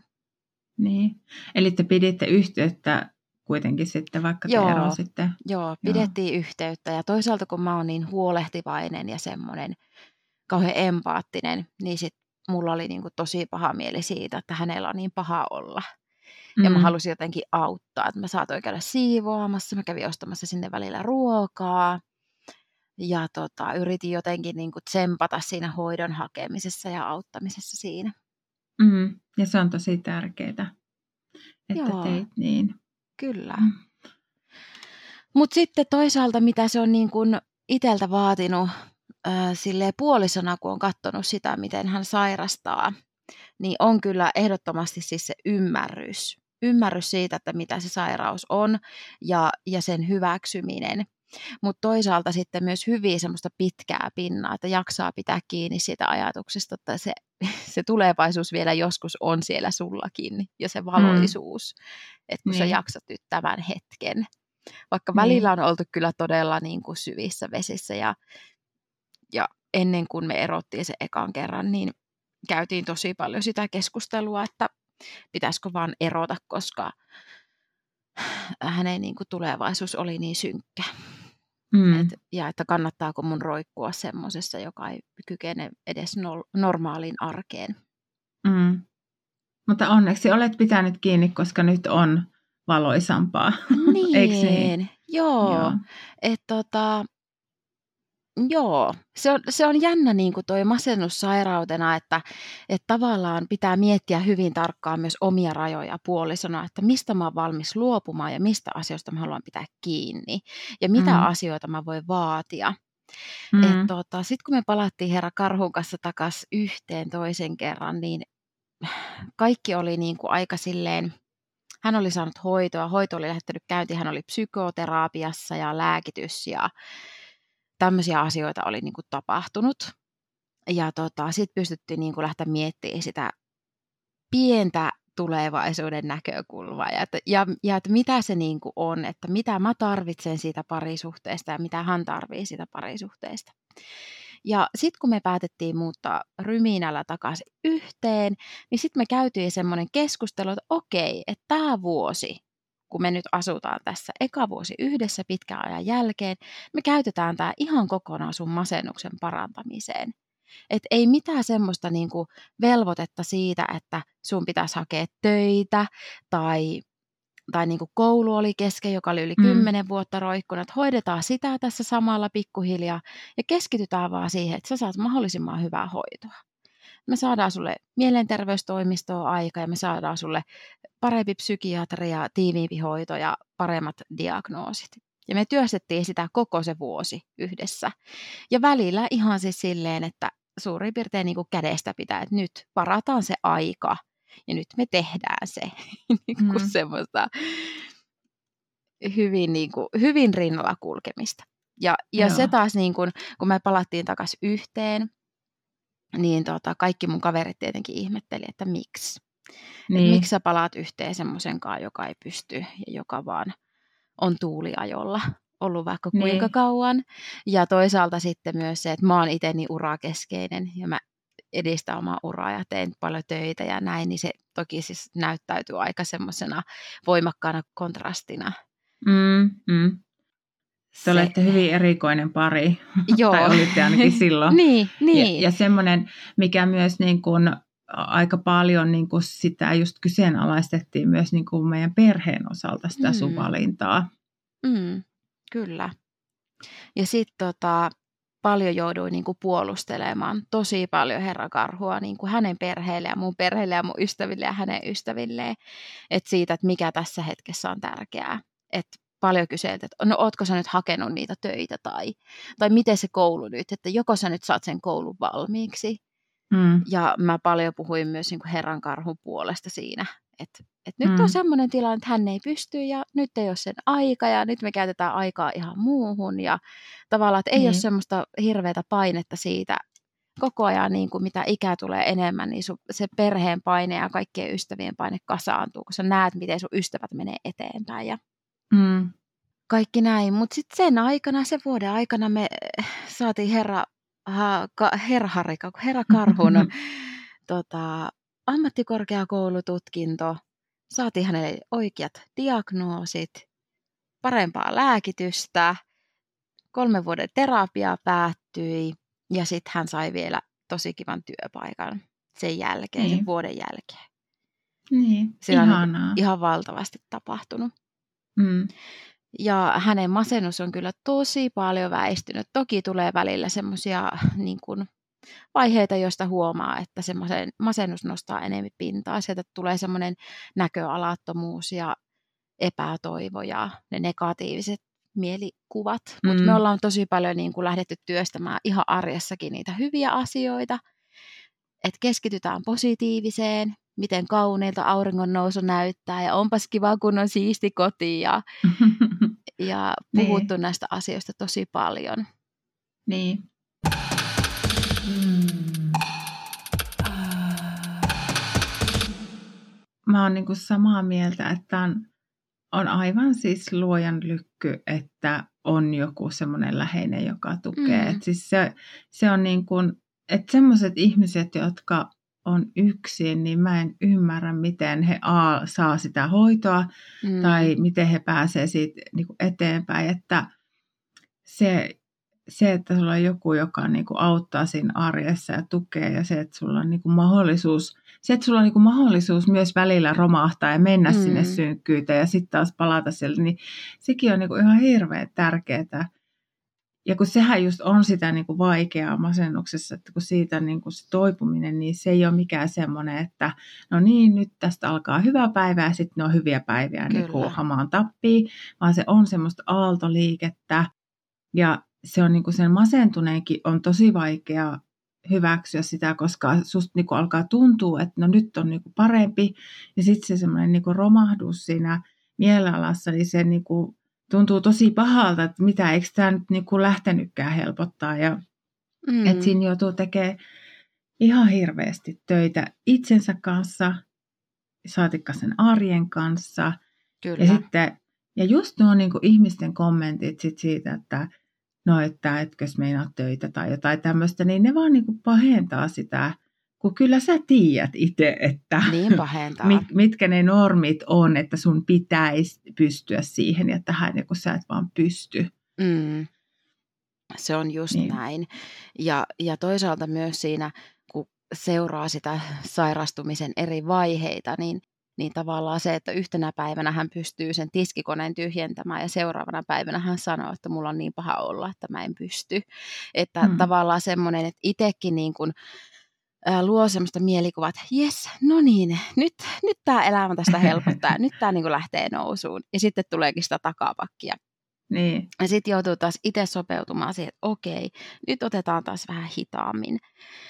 Niin, eli te piditte yhteyttä kuitenkin sitten, vaikka te joo, sitten. Joo, pidettiin joo. yhteyttä ja toisaalta kun mä oon niin huolehtivainen ja semmoinen kauhean empaattinen, niin sit mulla oli niinku tosi paha mieli siitä, että hänellä on niin paha olla. Ja mm. mä halusin jotenkin auttaa, että mä saatoin käydä siivoamassa, mä kävin ostamassa sinne välillä ruokaa. Ja tota, yritin jotenkin niin kuin tsempata siinä hoidon hakemisessa ja auttamisessa siinä. Mm. Ja se on tosi tärkeää, että Joo. teit niin. Kyllä. Mm. Mutta sitten toisaalta, mitä se on niin kuin iteltä vaatinut äh, puolisona, kun on katsonut sitä, miten hän sairastaa, niin on kyllä ehdottomasti siis se ymmärrys ymmärrys siitä, että mitä se sairaus on ja, ja sen hyväksyminen. Mutta toisaalta sitten myös hyvin semmoista pitkää pinnaa, että jaksaa pitää kiinni siitä ajatuksesta, että se, <laughs> se tulevaisuus vielä joskus on siellä sullakin ja se mm. valoisuus, mm. että kun niin. sä jaksat nyt tämän hetken. Vaikka niin. välillä on oltu kyllä todella niin kuin syvissä vesissä ja, ja ennen kuin me erottiin se ekan kerran, niin käytiin tosi paljon sitä keskustelua, että pitäisikö vaan erota, koska hänen niin kuin tulevaisuus oli niin synkkä. Mm. Et, ja että kannattaako mun roikkua semmoisessa, joka ei kykene edes no, normaaliin arkeen. Mm. Mutta onneksi olet pitänyt kiinni, koska nyt on valoisampaa. <laughs> Niin, niin? joo. joo. Et tota, Joo, se on, se on jännä niin kuin toi masennussairautena, että, että tavallaan pitää miettiä hyvin tarkkaan myös omia rajoja puolisona, että mistä mä oon valmis luopumaan ja mistä asioista mä haluan pitää kiinni ja mitä mm. asioita mä voin vaatia. Mm. Tota, Sitten kun me palattiin herra Karhun kanssa takaisin yhteen toisen kerran, niin kaikki oli niin kuin aika silleen, hän oli saanut hoitoa, hoito oli lähettänyt käyntiin, hän oli psykoterapiassa ja lääkitys ja tämmöisiä asioita oli niin kuin tapahtunut. Ja tota, sitten pystyttiin niin kuin lähteä miettimään sitä pientä tulevaisuuden näkökulmaa ja, että, ja, ja että mitä se niin kuin on, että mitä mä tarvitsen siitä parisuhteesta ja mitä hän tarvii siitä parisuhteesta. Ja sitten kun me päätettiin muuttaa Ryminällä takaisin yhteen, niin sitten me käytiin semmoinen keskustelu, että okei, että tämä vuosi kun me nyt asutaan tässä eka vuosi yhdessä pitkän ajan jälkeen, me käytetään tämä ihan kokonaan sun masennuksen parantamiseen. Et ei mitään semmoista niinku velvoitetta siitä, että sun pitäisi hakea töitä tai, tai niinku koulu oli kesken, joka oli yli mm. kymmenen vuotta roikkunut. Hoidetaan sitä tässä samalla pikkuhiljaa ja keskitytään vaan siihen, että sä saat mahdollisimman hyvää hoitoa me saadaan sulle mielenterveystoimistoa aika ja me saadaan sulle parempi psykiatria, tiiviimpi hoito ja paremmat diagnoosit. Ja me työstettiin sitä koko se vuosi yhdessä. Ja välillä ihan siis silleen, että suurin piirtein niin kuin kädestä pitää, että nyt varataan se aika ja nyt me tehdään se. <laughs> niin kuin mm. semmoista hyvin, niin kuin, hyvin rinnalla kulkemista. Ja, ja se taas, niin kuin, kun me palattiin takaisin yhteen, niin tota, kaikki mun kaverit tietenkin ihmetteli, että miksi. Niin. Et miksi sä palaat yhteen semmoisen kanssa, joka ei pysty ja joka vaan on tuuliajolla ollut vaikka kuinka niin. kauan. Ja toisaalta sitten myös se, että mä oon itse niin urakeskeinen ja mä edistän omaa uraa ja teen paljon töitä ja näin, niin se toki siis näyttäytyy aika semmoisena voimakkaana kontrastina. Mm, mm. Te se... olette hyvin erikoinen pari, <laughs> Joo. tai olitte ainakin silloin. <laughs> niin, niin. Ja, ja semmoinen, mikä myös niin kuin aika paljon niin kuin sitä just kyseenalaistettiin myös niin kuin meidän perheen osalta sitä mm. sun valintaa. Mm, kyllä. Ja sitten tota, paljon jouduin niin kuin puolustelemaan tosi paljon Herra Karhua niin kuin hänen perheelle ja mun perheelle ja mun ystäville ja hänen ystävilleen. Et siitä, että mikä tässä hetkessä on tärkeää. Et paljon kyseltiin, että no ootko sä nyt hakenut niitä töitä tai, tai miten se koulu nyt, että joko sä nyt saat sen koulun valmiiksi. Mm. Ja mä paljon puhuin myös niin kuin Herran karhun puolesta siinä, että, että nyt mm. on semmoinen tilanne, että hän ei pysty ja nyt ei ole sen aika ja nyt me käytetään aikaa ihan muuhun ja tavallaan, että ei niin. ole semmoista hirveätä painetta siitä koko ajan, niin kuin mitä ikää tulee enemmän, niin sun, se perheen paine ja kaikkien ystävien paine kasaantuu, kun sä näet, miten sun ystävät menee eteenpäin ja mm. kaikki näin. Mutta sitten sen aikana, sen vuoden aikana me saatiin herra, ha, ka, herra Harika, herra Karhun <laughs> tota, ammattikorkeakoulututkinto, saatiin hänelle oikeat diagnoosit, parempaa lääkitystä, kolmen vuoden terapia päättyi ja sitten hän sai vielä tosi kivan työpaikan sen jälkeen, niin. sen vuoden jälkeen. Niin, Siellä ihanaa. on ihan valtavasti tapahtunut. Mm. Ja hänen masennus on kyllä tosi paljon väistynyt. Toki tulee välillä semmoisia niin kuin, vaiheita, joista huomaa, että se masennus nostaa enemmän pintaa. Sieltä tulee semmoinen näköalattomuus ja epätoivo ja ne negatiiviset mielikuvat. Mm. Mutta me ollaan tosi paljon niin kuin lähdetty työstämään ihan arjessakin niitä hyviä asioita. Että keskitytään positiiviseen, miten kauneilta auringon nousu näyttää ja onpas kiva, kun on siisti koti ja, <laughs> ja puhuttu niin. näistä asioista tosi paljon. Niin. Mm. Mä oon niin samaa mieltä, että on, on aivan siis luojan lykky, että on joku semmoinen läheinen, joka tukee. Mm. Et siis se, se on niin kuin, että semmoiset ihmiset, jotka on yksin, niin mä en ymmärrä, miten he A, saa sitä hoitoa mm. tai miten he pääsee siitä niin kuin eteenpäin. Että se, se, että sulla on joku, joka niin kuin auttaa siinä arjessa ja tukee ja se, että sulla on niin kuin mahdollisuus, se, että sulla on niin kuin mahdollisuus myös välillä romahtaa ja mennä mm. sinne synkkyyteen ja sitten taas palata sieltä, niin sekin on niin kuin ihan hirveän tärkeää ja kun sehän just on sitä niin kuin vaikeaa masennuksessa, että kun siitä niin kuin se toipuminen, niin se ei ole mikään semmoinen, että no niin, nyt tästä alkaa hyvä päivä ja sitten ne on hyviä päiviä niin kuin hamaan tappii, vaan se on semmoista aaltoliikettä. Ja se on niin kuin sen masentuneenkin on tosi vaikea hyväksyä sitä, koska susta niin kuin alkaa tuntua, että no nyt on niin kuin parempi. Ja sitten se semmoinen niin kuin romahdus siinä mielialassa, niin se niin kuin tuntuu tosi pahalta, että mitä, eikö tämä nyt niin kuin lähtenytkään helpottaa. Ja, mm. Että siinä joutuu tekemään ihan hirveästi töitä itsensä kanssa, saatikka sen arjen kanssa. Kyllä. Ja, sitten, ja just nuo niin kuin ihmisten kommentit sit siitä, että no, että etkö meinaa töitä tai jotain tämmöistä, niin ne vaan niin kuin pahentaa sitä kun kyllä sä tiedät itse, että niin <laughs> mit, mitkä ne normit on, että sun pitäisi pystyä siihen ja tähän, ja kun sä et vaan pysty. Mm. Se on just niin. näin. Ja, ja toisaalta myös siinä, kun seuraa sitä sairastumisen eri vaiheita, niin, niin tavallaan se, että yhtenä päivänä hän pystyy sen tiskikoneen tyhjentämään ja seuraavana päivänä hän sanoo, että mulla on niin paha olla, että mä en pysty. Että mm. tavallaan semmoinen, että itsekin niin kuin luo semmoista mielikuvaa, että jes, no niin, nyt, nyt tämä elämä tästä helpottaa, <laughs> nyt tämä niin lähtee nousuun. Ja sitten tuleekin sitä takapakkia. Niin. Ja sitten joutuu taas itse sopeutumaan siihen, että okei, nyt otetaan taas vähän hitaammin.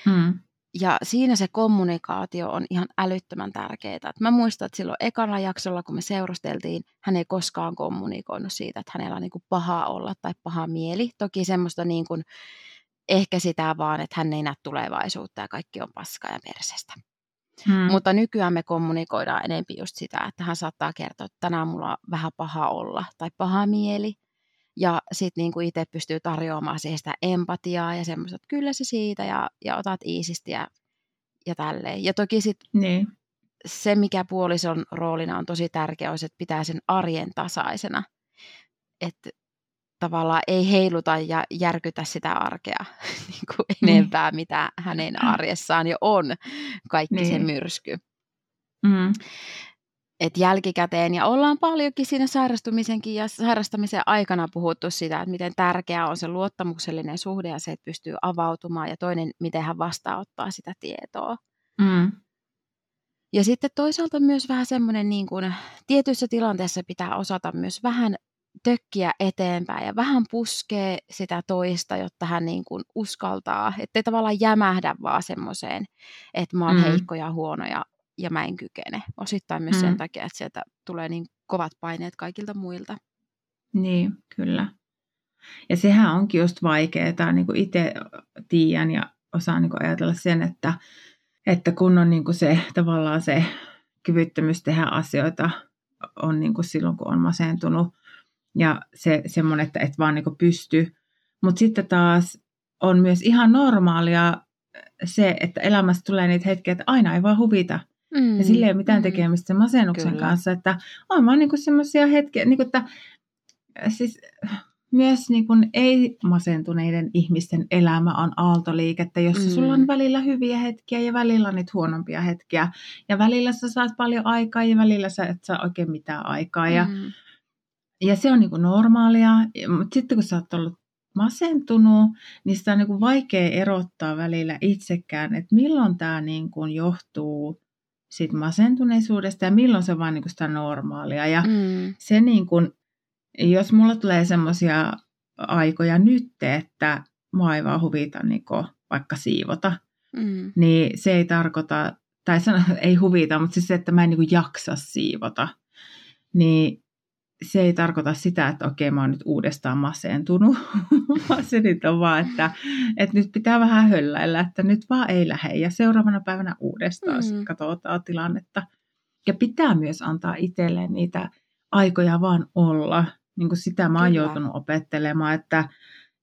Mm. Ja siinä se kommunikaatio on ihan älyttömän tärkeää. mä muistan, että silloin ekana jaksolla, kun me seurusteltiin, hän ei koskaan kommunikoinut siitä, että hänellä on niin kuin paha olla tai paha mieli. Toki semmoista niin kuin, ehkä sitä vaan, että hän ei näe tulevaisuutta ja kaikki on paskaa ja persestä. Hmm. Mutta nykyään me kommunikoidaan enemmän just sitä, että hän saattaa kertoa, että tänään mulla on vähän paha olla tai paha mieli. Ja sitten niinku itse pystyy tarjoamaan siihen sitä empatiaa ja semmoista, että kyllä se siitä ja, ja otat iisisti ja, ja tälleen. Ja toki sitten niin. se, mikä puolison roolina on tosi tärkeä, on se, että pitää sen arjen tasaisena. Että tavallaan ei heiluta ja järkytä sitä arkea <laughs> niin kuin niin. enempää, mitä hänen arjessaan jo on kaikki niin. se myrsky. Mm. Et jälkikäteen, ja ollaan paljonkin siinä sairastumisenkin ja sairastamisen aikana puhuttu sitä, että miten tärkeää on se luottamuksellinen suhde ja se, että pystyy avautumaan, ja toinen, miten hän vastaanottaa sitä tietoa. Mm. Ja sitten toisaalta myös vähän semmoinen, niin kuin, tietyissä tilanteissa pitää osata myös vähän tökkiä eteenpäin ja vähän puskee sitä toista, jotta hän niin kuin uskaltaa, ettei tavallaan jämähdä vaan semmoiseen, että mä oon mm. heikko ja huono ja, ja mä en kykene. Osittain myös mm. sen takia, että sieltä tulee niin kovat paineet kaikilta muilta. Niin, kyllä. Ja sehän onkin just vaikeaa, niin kuin itse tiedän ja osaan niin kuin ajatella sen, että, että kun on niin kuin se tavallaan se kyvyttömyys tehdä asioita on niin kuin silloin, kun on masentunut, ja se semmoinen, että et vaan niin pysty. Mutta sitten taas on myös ihan normaalia se, että elämässä tulee niitä hetkiä, että aina ei vaan huvita. Mm. Ja sillä ei ole mitään mm. tekemistä sen masennuksen Kyllä. kanssa, että on vaan niin semmoisia hetkiä, niin kuin, että siis myös niin kuin ei-masentuneiden ihmisten elämä on aaltoliikettä, jossa mm. sulla on välillä hyviä hetkiä ja välillä niitä huonompia hetkiä. Ja välillä sä saat paljon aikaa ja välillä sä et saa oikein mitään aikaa. Mm. Ja se on niin kuin normaalia, mutta sitten kun sä oot ollut masentunut, niin sitä on niin kuin vaikea erottaa välillä itsekään, että milloin tämä niin kuin johtuu siitä masentuneisuudesta ja milloin se vaan niin kuin sitä normaalia. Ja mm. se niin kuin, jos mulla tulee semmoisia aikoja nyt, että mua ei vaan huvita niin kuin vaikka siivota, mm. niin se ei tarkoita, tai sano, <laughs> ei huvita, mutta siis se, että mä en niin kuin jaksa siivota, niin se ei tarkoita sitä, että okei, mä oon nyt uudestaan masentunut, <laughs> vaan se nyt on vaan, että, että nyt pitää vähän hölläillä, että nyt vaan ei lähde ja seuraavana päivänä uudestaan mm. katsotaan tilannetta. Ja pitää myös antaa itselleen niitä aikoja vaan olla. Niin kuin sitä mä oon Kyllä. joutunut opettelemaan, että,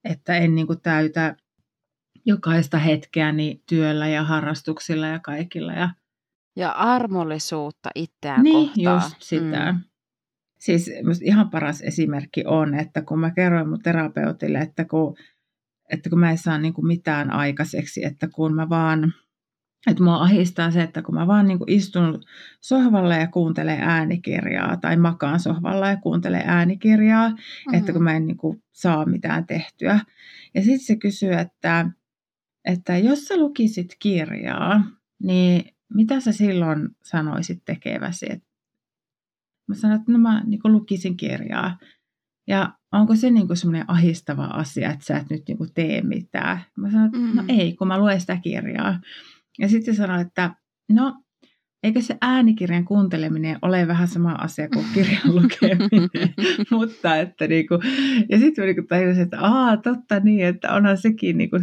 että en niin kuin täytä jokaista hetkeäni työllä ja harrastuksilla ja kaikilla. Ja, ja armollisuutta itseään niin, kohtaan. just sitä. Mm. Siis ihan paras esimerkki on, että kun mä kerroin mun terapeutille, että kun, että kun mä en saa niin kuin mitään aikaiseksi, että kun mä vaan, että mua ahistaa se, että kun mä vaan niin kuin istun sohvalla ja kuuntelen äänikirjaa tai makaan sohvalla ja kuuntelen äänikirjaa, mm-hmm. että kun mä en niin kuin saa mitään tehtyä. Ja sitten se kysyy, että, että jos sä lukisit kirjaa, niin mitä sä silloin sanoisit tekeväsi? Että Mä sanoin, että no mä niin lukisin kirjaa. Ja onko se niin semmoinen ahistava asia, että sä et nyt niin tee mitään? Mä sanoin, että no mm. no ei, kun mä luen sitä kirjaa. Ja sitten sanoin, että no eikö se äänikirjan kuunteleminen ole vähän sama asia kuin kirjan <laughs> lukeminen, mutta että niinku, ja sitten mä niinku tajusin, että aa, totta niin, että onhan sekin niinku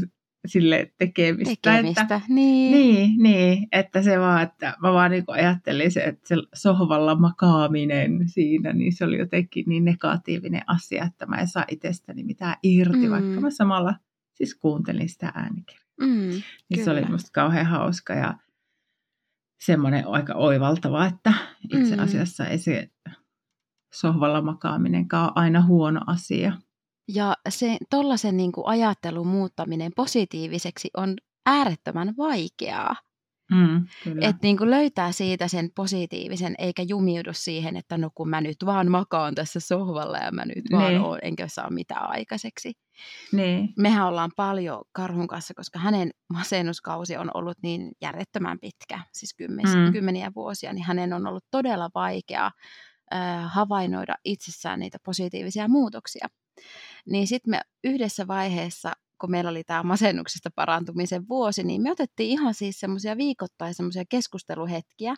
sille tekemistä. Tekemistä, että, niin. Niin, niin, että se vaan, että mä vaan niin ajattelin se, että se sohvalla makaaminen siinä, niin se oli jotenkin niin negatiivinen asia, että mä en saa itsestäni mitään irti, mm. vaikka mä samalla siis kuuntelin sitä äänikirjaa. Mm, niin kyllä. se oli musta kauhean hauska ja semmoinen aika oivaltava, että itse mm. asiassa ei se sohvalla makaaminenkaan ole aina huono asia. Ja se tollaisen niin kuin ajattelun muuttaminen positiiviseksi on äärettömän vaikeaa. Mm, että niin kuin löytää siitä sen positiivisen, eikä jumiudu siihen, että no kun mä nyt vaan makaan tässä sohvalla ja mä nyt vaan niin. oon, enkä saa mitään aikaiseksi. Niin. Mehän ollaan paljon Karhun kanssa, koska hänen masennuskausi on ollut niin järjettömän pitkä, siis kymmen, mm. kymmeniä vuosia, niin hänen on ollut todella vaikea äh, havainnoida itsessään niitä positiivisia muutoksia niin sitten me yhdessä vaiheessa kun meillä oli tämä masennuksesta parantumisen vuosi, niin me otettiin ihan siis semmoisia viikoittain semmoisia keskusteluhetkiä,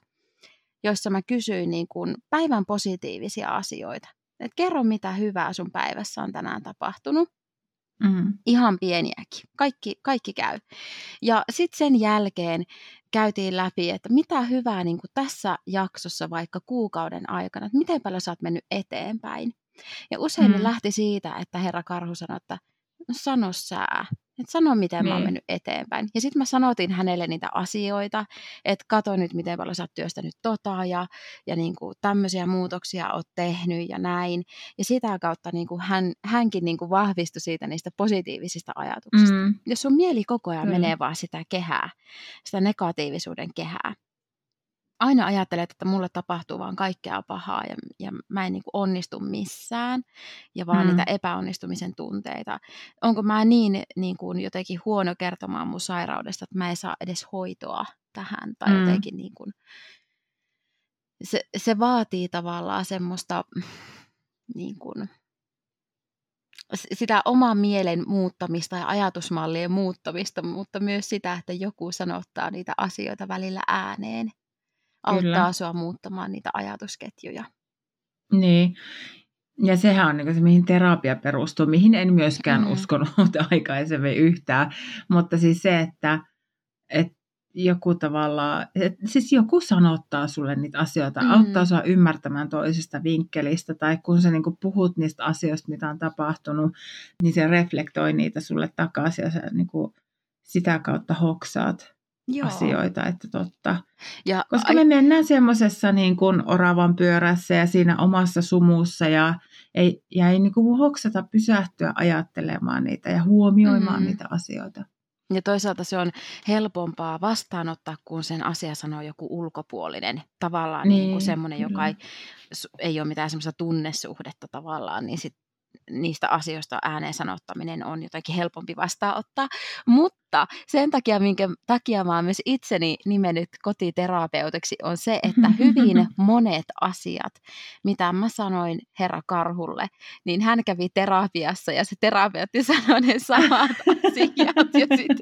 joissa mä kysyin niin kuin päivän positiivisia asioita. Et kerro, mitä hyvää sun päivässä on tänään tapahtunut. Mm. Ihan pieniäkin. Kaikki, kaikki käy. Ja sitten sen jälkeen käytiin läpi, että mitä hyvää niin kuin tässä jaksossa vaikka kuukauden aikana, että miten paljon sä oot mennyt eteenpäin. Ja usein mm. ne lähti siitä, että herra Karhu sanoi, että no sano sää. Että sano, miten niin. mä oon niin. mennyt eteenpäin. Ja sitten mä sanotin hänelle niitä asioita, että kato nyt, miten paljon sä oot työstänyt tota ja, ja niin kuin tämmöisiä muutoksia oot tehnyt ja näin. Ja sitä kautta niin kuin hän, hänkin niin kuin vahvistui siitä niistä positiivisista ajatuksista. Mm. Jos sun mieli koko ajan mm. menee vaan sitä kehää, sitä negatiivisuuden kehää, aina ajattelet, että mulle tapahtuu vaan kaikkea pahaa ja, ja mä en niin kuin onnistu missään ja vaan mm. niitä epäonnistumisen tunteita. Onko mä niin, niin kuin jotenkin huono kertomaan mun sairaudesta, että mä en saa edes hoitoa tähän tai mm. jotenkin niin kuin, se, se vaatii tavallaan semmoista niin kuin, sitä oman mielen muuttamista ja ajatusmallien muuttamista, mutta myös sitä, että joku sanottaa niitä asioita välillä ääneen auttaa Kyllä. sua muuttamaan niitä ajatusketjuja. Niin, ja sehän on niin se, mihin terapia perustuu, mihin en myöskään mm. uskonut <laughs> aikaisemmin yhtään. Mutta siis se, että, että joku tavalla, että siis joku sanottaa sulle niitä asioita, mm. auttaa sua ymmärtämään toisesta vinkkelistä, tai kun sä niin puhut niistä asioista, mitä on tapahtunut, niin se reflektoi niitä sulle takaisin, ja sä niin sitä kautta hoksaat Joo. asioita, että totta. Ja, Koska me mennään semmoisessa niin kuin oravan pyörässä ja siinä omassa sumussa ja ei, ja ei niin kuin hoksata pysähtyä ajattelemaan niitä ja huomioimaan mm. niitä asioita. Ja toisaalta se on helpompaa vastaanottaa, kun sen asia sanoo joku ulkopuolinen, tavallaan niin, niin kuin semmoinen, joka ei, ei ole mitään semmoista tunnesuhdetta tavallaan, niin sit niistä asioista ääneen sanottaminen on jotenkin helpompi vastaanottaa. Mutta sen takia, minkä takia mä oon myös itseni nimennyt kotiterapeutiksi, on se, että <laughs> hyvin monet asiat, mitä mä sanoin herra Karhulle, niin hän kävi terapiassa ja se terapeutti sanoi ne samat <laughs> asiat. Ja sit,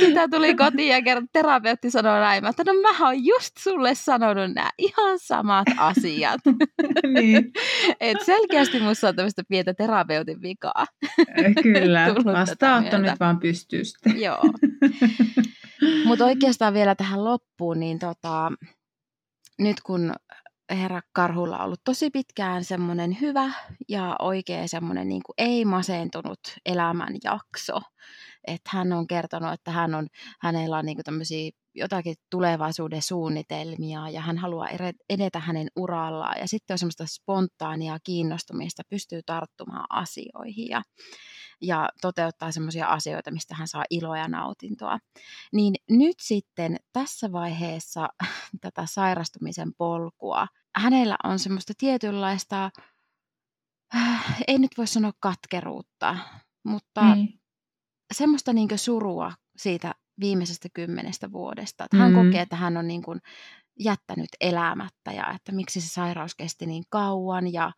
sitä tuli kotiin ja kerran terapeutti sanoi näin, että no mä oon just sulle sanonut nämä ihan samat asiat. <laughs> niin. Et selkeästi musta on tämmöistä pientä terapeutin vikaa. Kyllä, vastaanotto nyt vaan pystyy sitten. <laughs> Joo. Mutta oikeastaan vielä tähän loppuun, niin tota, nyt kun herra Karhulla on ollut tosi pitkään semmoinen hyvä ja oikein semmoinen niin kuin ei masentunut elämänjakso. Että hän on kertonut, että hän on, hänellä on niin tämmöisiä jotakin tulevaisuuden suunnitelmia ja hän haluaa edetä hänen urallaan ja sitten on semmoista spontaania kiinnostumista, pystyy tarttumaan asioihin ja, ja toteuttaa semmoisia asioita, mistä hän saa iloa ja nautintoa. Niin nyt sitten tässä vaiheessa <laughs> tätä sairastumisen polkua, hänellä on semmoista tietynlaista, ei nyt voi sanoa katkeruutta, mutta niin. semmoista niin surua siitä viimeisestä kymmenestä vuodesta. Että hän mm. kokee, että hän on niin kuin jättänyt elämättä ja että miksi se sairaus kesti niin kauan ja,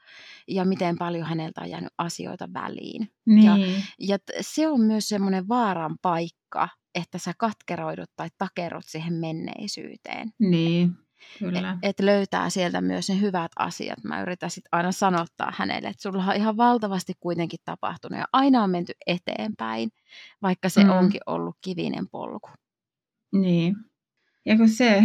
ja miten paljon häneltä on jäänyt asioita väliin. Niin. Ja, ja se on myös semmoinen vaaran paikka, että sä katkeroidut tai takerut siihen menneisyyteen. Niin. Kyllä. Et, et löytää sieltä myös ne hyvät asiat. Mä yritän sit aina sanottaa hänelle, että sulla on ihan valtavasti kuitenkin tapahtunut ja aina on menty eteenpäin, vaikka se mm. onkin ollut kivinen polku. Niin. Ja kun se,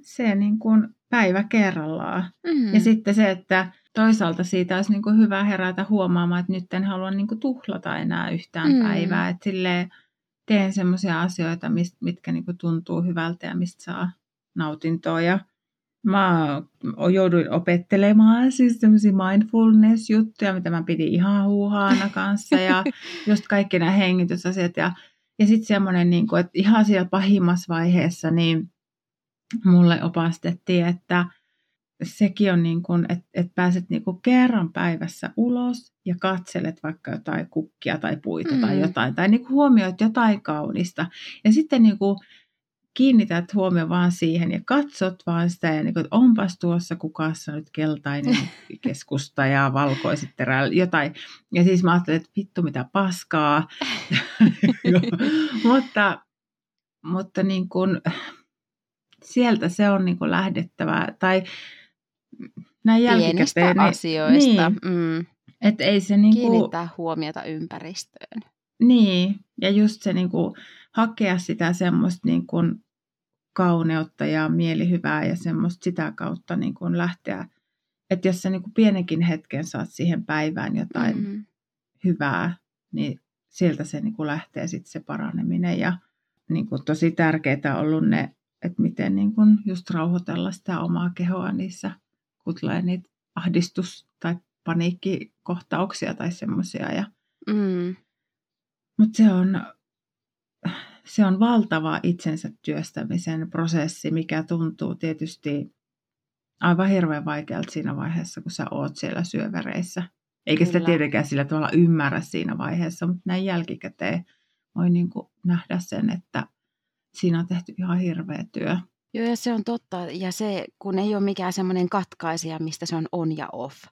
se niin kuin päivä kerrallaan. Mm. Ja sitten se, että toisaalta siitä olisi niin kuin hyvä herätä huomaamaan, että nyt en halua niin kuin tuhlata enää yhtään mm. päivää. Että silleen teen semmoisia asioita, mitkä niin kuin tuntuu hyvältä ja mistä saa nautintoa. Ja mä jouduin opettelemaan siis semmoisia mindfulness-juttuja, mitä mä pidin ihan huuhaana kanssa ja <laughs> just kaikki nämä hengitysasiat. Ja, ja sitten semmoinen, niin kuin, että ihan siellä pahimmassa vaiheessa, niin mulle opastettiin, että sekin on niin kuin, että, että pääset niin kuin kerran päivässä ulos ja katselet vaikka jotain kukkia tai puita mm. tai jotain, tai niin kuin huomioit jotain kaunista. Ja sitten niin kuin kiinnität huomioon vaan siihen ja katsot vaan sitä ja niin kuin, että onpas tuossa kukassa nyt keltainen <laughs> keskusta ja valkoiset terällä, jotain. Ja siis mä ajattelin, että vittu mitä paskaa. <laughs> <laughs> mutta mutta niin kuin, sieltä se on niin kuin lähdettävä. Tai näin Pienistä niin, asioista. Niin, mm. Et ei se niin kuin, Kiinnittää huomiota ympäristöön. Niin, ja just se niin kuin, hakea sitä semmoista niin kuin, kauneutta ja mielihyvää ja semmoista sitä kautta niin kuin lähteä. Että jos sä niin kuin pienenkin hetken saat siihen päivään jotain mm-hmm. hyvää, niin sieltä se niin kuin lähtee sitten se paraneminen. Ja niin kuin tosi tärkeää ollut ne, että miten niin kuin just rauhoitella sitä omaa kehoa niissä, kun tulee niitä ahdistus- tai paniikkikohtauksia tai semmoisia. Ja... Mm. Mutta se on, se on valtava itsensä työstämisen prosessi, mikä tuntuu tietysti aivan hirveän vaikealta siinä vaiheessa, kun sä oot siellä syövereissä. Eikä Kyllä. sitä tietenkään sillä tavalla ymmärrä siinä vaiheessa, mutta näin jälkikäteen voi niin kuin nähdä sen, että siinä on tehty ihan hirveä työ. Joo, ja se on totta. Ja se, kun ei ole mikään semmoinen katkaisija, mistä se on on ja off,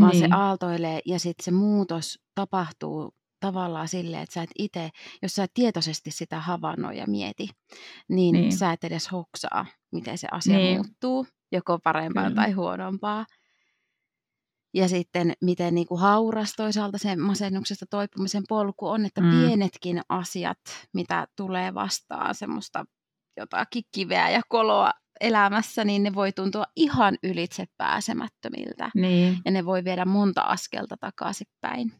vaan niin. se aaltoilee ja sitten se muutos tapahtuu tavallaan silleen, että sä et itse, jos sä et tietoisesti sitä havainnoi ja mieti, niin, niin. sä et edes hoksaa, miten se asia niin. muuttuu, joko parempaan Kyllä. tai huonompaa. Ja sitten miten niin kuin hauras toisaalta se masennuksesta toipumisen polku on, että mm. pienetkin asiat, mitä tulee vastaan, semmoista jotakin kiveä ja koloa elämässä, niin ne voi tuntua ihan ylitse pääsemättömiltä. Niin. Ja ne voi viedä monta askelta takaisinpäin.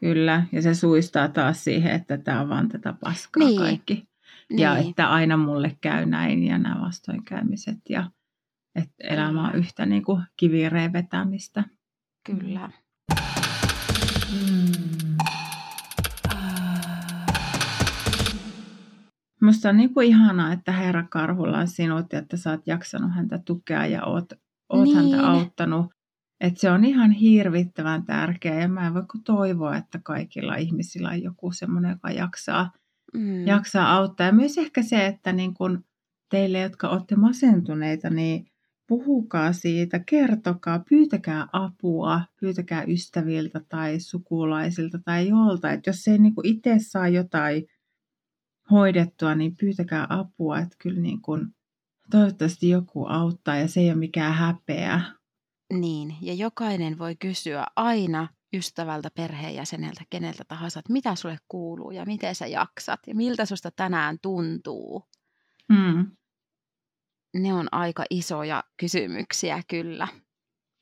Kyllä, ja se suistaa taas siihen, että tämä on vaan tätä paskaa niin. kaikki. Ja niin. että aina mulle käy näin ja nämä vastoinkäymiset ja että elämä on yhtä niin kuin kivireen vetämistä. Kyllä. Mm. Musta on niin kuin ihanaa, että Herra Karhulla on sinut ja että sä oot jaksanut häntä tukea ja oot, oot niin. häntä auttanut. Että se on ihan hirvittävän tärkeää ja mä en voi toivoa, että kaikilla ihmisillä on joku semmoinen, joka jaksaa, mm. jaksaa auttaa. Ja myös ehkä se, että niin kun teille, jotka olette masentuneita, niin puhukaa siitä, kertokaa, pyytäkää apua, pyytäkää ystäviltä tai sukulaisilta tai jolta. Että jos ei niin itse saa jotain hoidettua, niin pyytäkää apua. Että kyllä niin kuin, toivottavasti joku auttaa ja se ei ole mikään häpeä. Niin, ja jokainen voi kysyä aina ystävältä, perheenjäseneltä, keneltä tahansa, että mitä sulle kuuluu ja miten sä jaksat ja miltä susta tänään tuntuu. Mm ne on aika isoja kysymyksiä kyllä.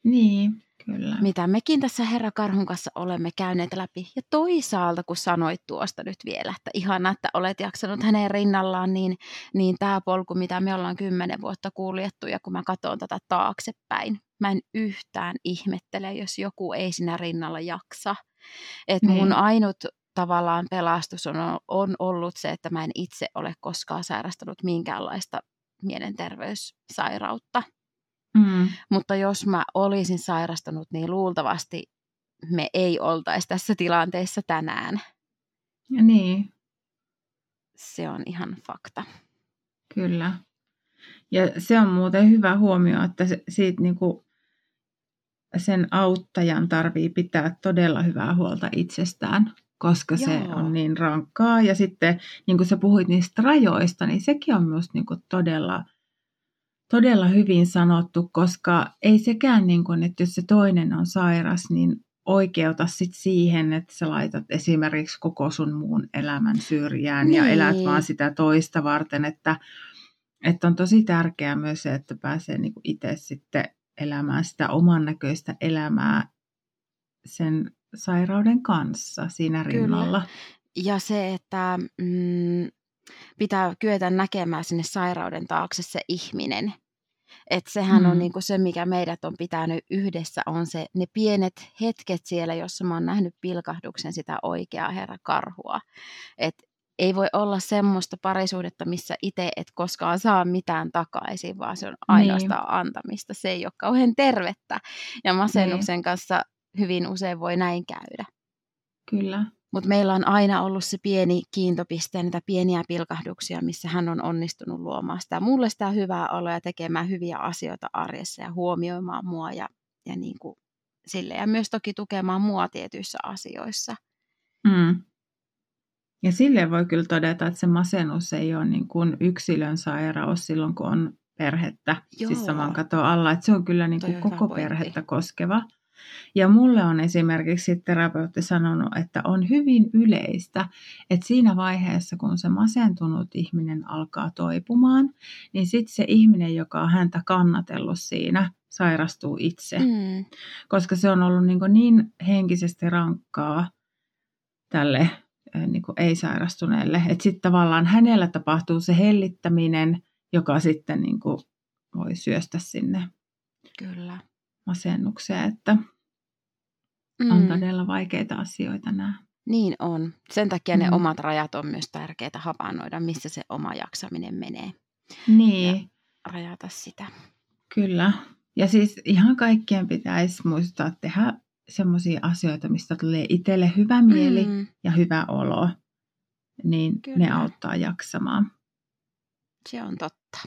Niin, kyllä. Mitä mekin tässä Herra Karhun kanssa olemme käyneet läpi. Ja toisaalta, kun sanoit tuosta nyt vielä, että ihana, että olet jaksanut hänen rinnallaan, niin, niin tämä polku, mitä me ollaan kymmenen vuotta kuljettu, ja kun mä katson tätä taaksepäin, mä en yhtään ihmettele, jos joku ei siinä rinnalla jaksa. Niin. mun ainut tavallaan pelastus on, on ollut se, että mä en itse ole koskaan sairastanut minkäänlaista mielenterveyssairautta. Mm. Mutta jos mä olisin sairastanut, niin luultavasti me ei oltaisi tässä tilanteessa tänään. Ja niin. Se on ihan fakta. Kyllä. Ja se on muuten hyvä huomio, että siitä niin kuin sen auttajan tarvii pitää todella hyvää huolta itsestään koska Joo. se on niin rankkaa. Ja sitten, niin kuin sä puhuit niistä rajoista, niin sekin on myös niin kuin todella, todella hyvin sanottu, koska ei sekään, niin kuin, että jos se toinen on sairas, niin oikeuta sit siihen, että sä laitat esimerkiksi koko sun muun elämän syrjään niin. ja elät vaan sitä toista varten, että, että on tosi tärkeää myös se, että pääsee niin itse sitten elämään sitä oman näköistä elämää sen sairauden kanssa siinä rinnalla. Kyllä. Ja se, että mm, pitää kyetä näkemään sinne sairauden taakse se ihminen. Et sehän mm. on niinku se, mikä meidät on pitänyt yhdessä, on se ne pienet hetket siellä, jossa mä oon nähnyt pilkahduksen sitä oikeaa herra karhua. Et ei voi olla semmoista parisuudetta, missä itse et koskaan saa mitään takaisin, vaan se on ainoastaan niin. antamista. Se ei ole kauhean tervettä. Ja masennuksen niin. kanssa hyvin usein voi näin käydä. Kyllä. Mutta meillä on aina ollut se pieni kiintopiste ja niitä pieniä pilkahduksia, missä hän on onnistunut luomaan sitä mulle sitä hyvää oloa ja tekemään hyviä asioita arjessa ja huomioimaan mua ja, ja niin kuin sille. Ja myös toki tukemaan mua tietyissä asioissa. Mm. Ja sille voi kyllä todeta, että se masennus ei ole niin kuin yksilön sairaus silloin, kun on perhettä, Joo. siis saman katon alla. Että se on kyllä niin kuin koko perhettä koskeva. Ja mulle on esimerkiksi terapeutti sanonut, että on hyvin yleistä, että siinä vaiheessa, kun se masentunut ihminen alkaa toipumaan, niin sitten se ihminen, joka on häntä kannatellut siinä, sairastuu itse. Mm. Koska se on ollut niin, niin henkisesti rankkaa tälle niin ei-sairastuneelle, että sitten tavallaan hänellä tapahtuu se hellittäminen, joka sitten niin kuin voi syöstä sinne Kyllä. masennukseen, että mm. on todella vaikeita asioita nämä. Niin on. Sen takia mm. ne omat rajat on myös tärkeää havainnoida, missä se oma jaksaminen menee. Niin. Ja rajata sitä. Kyllä. Ja siis ihan kaikkien pitäisi muistaa tehdä semmoisia asioita, mistä tulee itselle hyvä mieli mm. ja hyvä olo. Niin Kyllä. ne auttaa jaksamaan. Se on totta.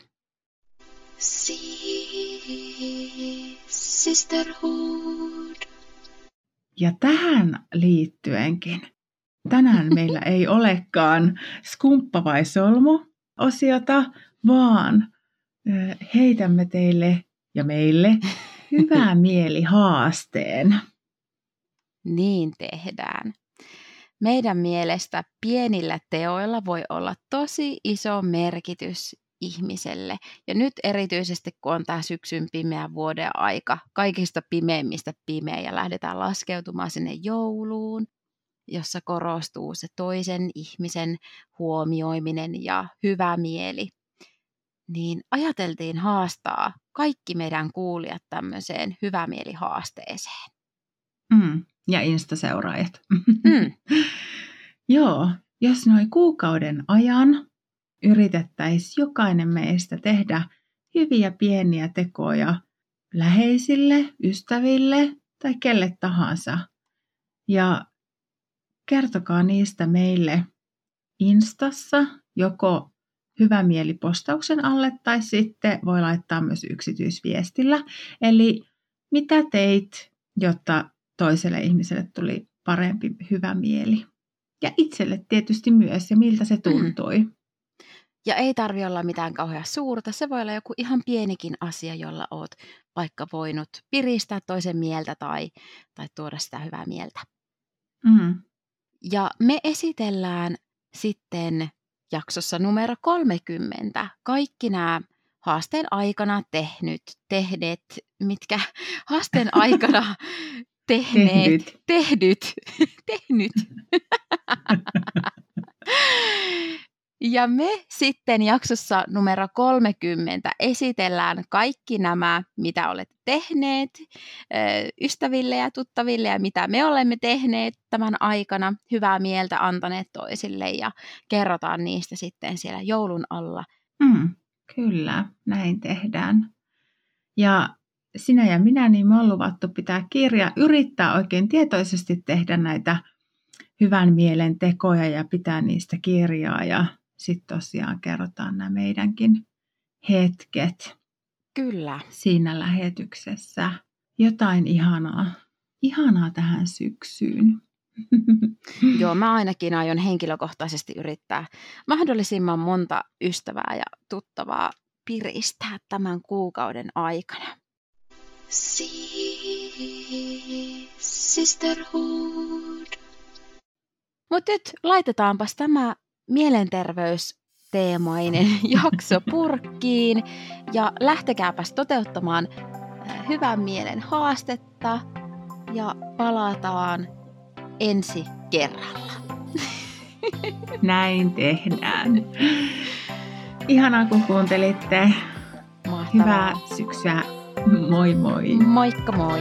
Sisterhood. Ja tähän liittyenkin tänään meillä ei olekaan skumppa vai solmu osiota, vaan heitämme teille ja meille hyvää <laughs> mieli haasteen. Niin tehdään. Meidän mielestä pienillä teoilla voi olla tosi iso merkitys ihmiselle. Ja nyt erityisesti, kun on tämä syksyn pimeä vuoden aika, kaikista pimeimmistä pimeä ja lähdetään laskeutumaan sinne jouluun, jossa korostuu se toisen ihmisen huomioiminen ja hyvä mieli, niin ajateltiin haastaa kaikki meidän kuulijat tämmöiseen hyvämielihaasteeseen. Mm, ja Insta-seuraajat. Mm. <laughs> Joo, jos noin kuukauden ajan yritettäisiin jokainen meistä tehdä hyviä pieniä tekoja läheisille, ystäville tai kelle tahansa. Ja kertokaa niistä meille Instassa joko hyvä mielipostauksen alle tai sitten voi laittaa myös yksityisviestillä. Eli mitä teit, jotta toiselle ihmiselle tuli parempi hyvä mieli? Ja itselle tietysti myös, ja miltä se mm. tuntui. Mm. Ja ei tarvi olla mitään kauhean suurta, se voi olla joku ihan pienikin asia, jolla oot vaikka voinut piristää toisen mieltä tai, tai tuoda sitä hyvää mieltä. Mm. Ja me esitellään sitten jaksossa numero 30 kaikki nämä haasteen aikana tehnyt, tehneet, mitkä <laughs> haasteen aikana <laughs> tehneet, tehdyt, <laughs> tehnyt. Ja me sitten jaksossa numero 30 esitellään kaikki nämä, mitä olette tehneet ystäville ja tuttaville ja mitä me olemme tehneet tämän aikana, hyvää mieltä antaneet toisille ja kerrotaan niistä sitten siellä joulun alla. Mm, kyllä, näin tehdään. Ja sinä ja minä, niin me on luvattu pitää kirja, yrittää oikein tietoisesti tehdä näitä hyvän mielen tekoja ja pitää niistä kirjaa ja sitten tosiaan kerrotaan nämä meidänkin hetket. Kyllä. Siinä lähetyksessä. Jotain ihanaa. Ihanaa tähän syksyyn. <laughs> Joo, mä ainakin aion henkilökohtaisesti yrittää mahdollisimman monta ystävää ja tuttavaa piristää tämän kuukauden aikana. Sisterhood. Mutta nyt laitetaanpas tämä mielenterveysteemainen <laughs> jakso purkkiin ja lähtekääpäs toteuttamaan äh, hyvän mielen haastetta ja palataan ensi kerralla. <laughs> Näin tehdään. Ihanaa kun kuuntelitte. Mahtavaa. Hyvää syksyä. Moi moi. Moikka moi.